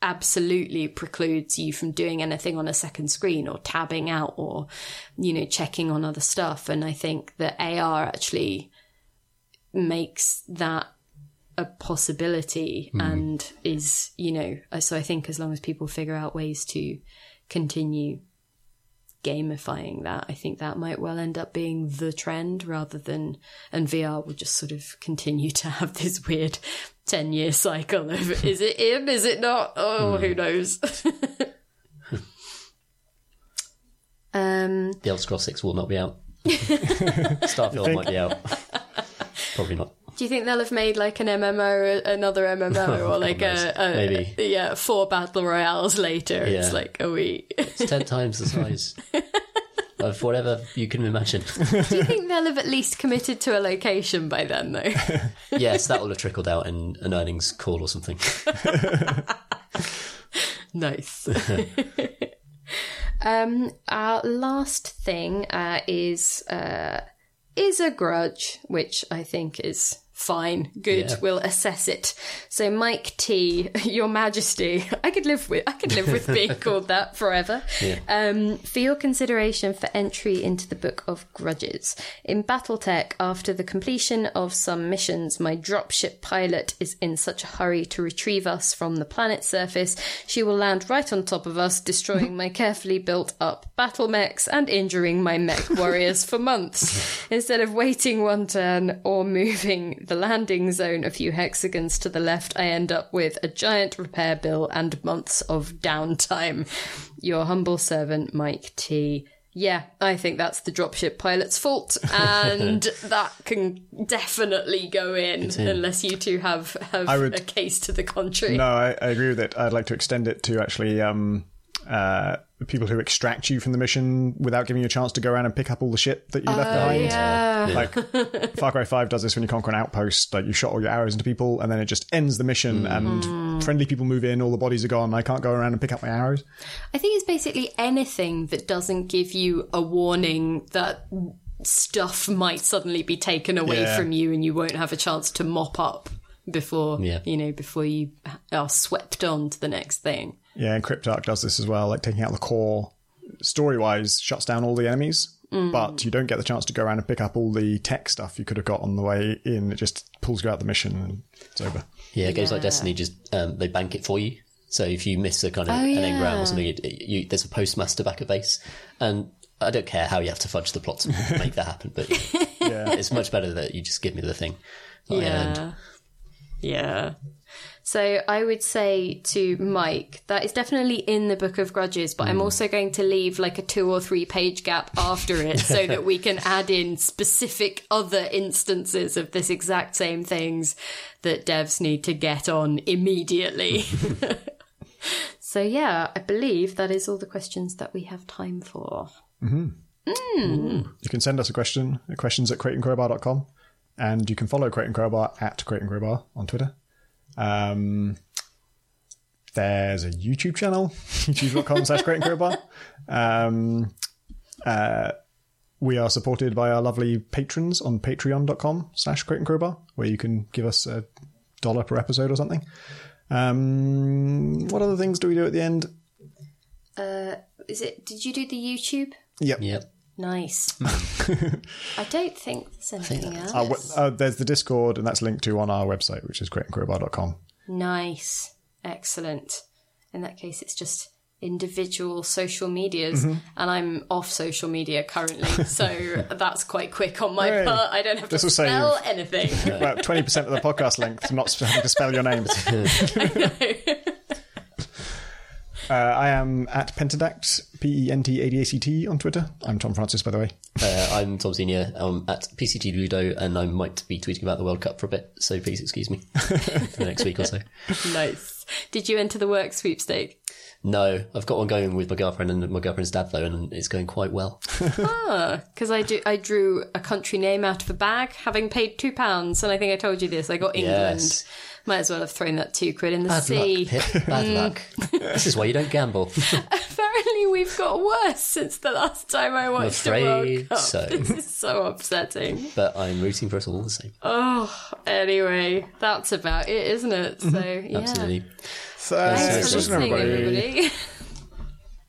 absolutely precludes you from doing anything on a second screen or tabbing out or you know checking on other stuff. And i think that ar actually makes that a possibility hmm. and is you know uh, so i think as long as people figure out ways to continue gamifying that i think that might well end up being the trend rather than and vr will just sort of continue to have this weird 10 year cycle of is it him? Is it not? Oh hmm. who knows? Um The Elder Scrolls 6 will not be out. Starfield might be out. Probably not. Do you think they'll have made like an MMO, another MMO, or like a, a Maybe. yeah, four battle royales later? It's like, a week. It's 10 times the size of whatever you can imagine. Do you think they'll have at least committed to a location by then, though? Yes, that will have trickled out in an earnings call or something. nice. um, our last thing uh, is uh, is a grudge, which I think is Fine, good. Yeah. We'll assess it. So, Mike T, Your Majesty, I could live with I could live with being called that forever. Yeah. Um, for your consideration for entry into the Book of Grudges in BattleTech, after the completion of some missions, my dropship pilot is in such a hurry to retrieve us from the planet's surface, she will land right on top of us, destroying my carefully built up battle mechs and injuring my mech warriors for months. Instead of waiting one turn or moving the landing zone a few hexagons to the left, I end up with a giant repair bill and months of downtime. Your humble servant, Mike T. Yeah, I think that's the dropship pilot's fault, and that can definitely go in, in. unless you two have have would- a case to the contrary. No, I, I agree with it. I'd like to extend it to actually um, uh, people who extract you from the mission without giving you a chance to go around and pick up all the shit that you left behind. yeah. Like Far Cry Five does this when you conquer an outpost. Like you shot all your arrows into people, and then it just ends the mission, and friendly people move in, all the bodies are gone. I can't go around and pick up my arrows. I think it's basically anything that doesn't give you a warning that stuff might suddenly be taken away Yeah. from you and you won't have a chance to mop up before Yeah. you know before you are swept on to the next thing. Yeah, and Cryptark does this as well, like taking out the core. Story wise, shuts down all the enemies, but you don't get the chance to go around and pick up all the tech stuff you could have got on the way in. It just pulls you out the mission and it's over. Yeah, games like Destiny just um, they bank it for you. So if you miss a kind of Oh, an yeah. engram or something, you, you, there's a postmaster back at base, and I don't care how you have to fudge the plot to make that happen, but Yeah. it's much better that you just give me the thing. that I earned. Yeah. Yeah. So I would say to Mike that is definitely in the Book of Grudges, but I'm hmm. also going to leave like a two or three page gap after it so that we can add in specific other instances of this exact same things that devs need to get on immediately. so yeah, I believe that is all the questions that we have time for. Mm-hmm. Hmm. You can send us a question at questions at crateandcrowbar.com and you can follow Crate and Crowbar at Crate and Crowbar on Twitter. Um, there's a YouTube channel, youtube.com slash Crate and Crowbar. Um, uh, we are supported by our lovely patrons on patreon.com slash Crate and Crowbar, where you can give us a dollar per episode or something. Um, what other things do we do at the end? Uh, Is it? Did you do the YouTube? Yep. Yep. Nice. I don't think there's anything else. Uh, wh- uh, there's the Discord, and that's linked to on our website, which is crateandcrowbar.com. Nice. Excellent. In that case, it's just individual social medias, Mm-hmm. and I'm off social media currently, so that's quite quick on my Hooray. part. I don't have This to will save- spell anything. About 20% of the podcast length, not having to spell your name. Uh, I am at Pentadact, P E N T A D A C T on Twitter. I'm Tom Francis, by the way. Uh, I'm Tom Senior. I'm at PCT Ludo, and I might be tweeting about the World Cup for a bit. So please excuse me for the next week or so. nice. Did you enter the work sweepstake? No, I've got one going with my girlfriend and my girlfriend's dad though, and it's going quite well. ah, Because I do, I drew a country name out of a bag, having paid two pounds, and I think I told you this. I got England. Yes. Might as well have thrown that two quid in the Bad sea. luck, Pip. Bad mm. luck. This is why you don't gamble. Apparently, we've got worse since the last time I watched the World afraid Cup. so. This is so upsetting. But I'm rooting for us all the same. Oh, anyway, that's about it, isn't it? So, mm-hmm. yeah. Absolutely. Thanks thanks for for listening, listening, everybody. everybody.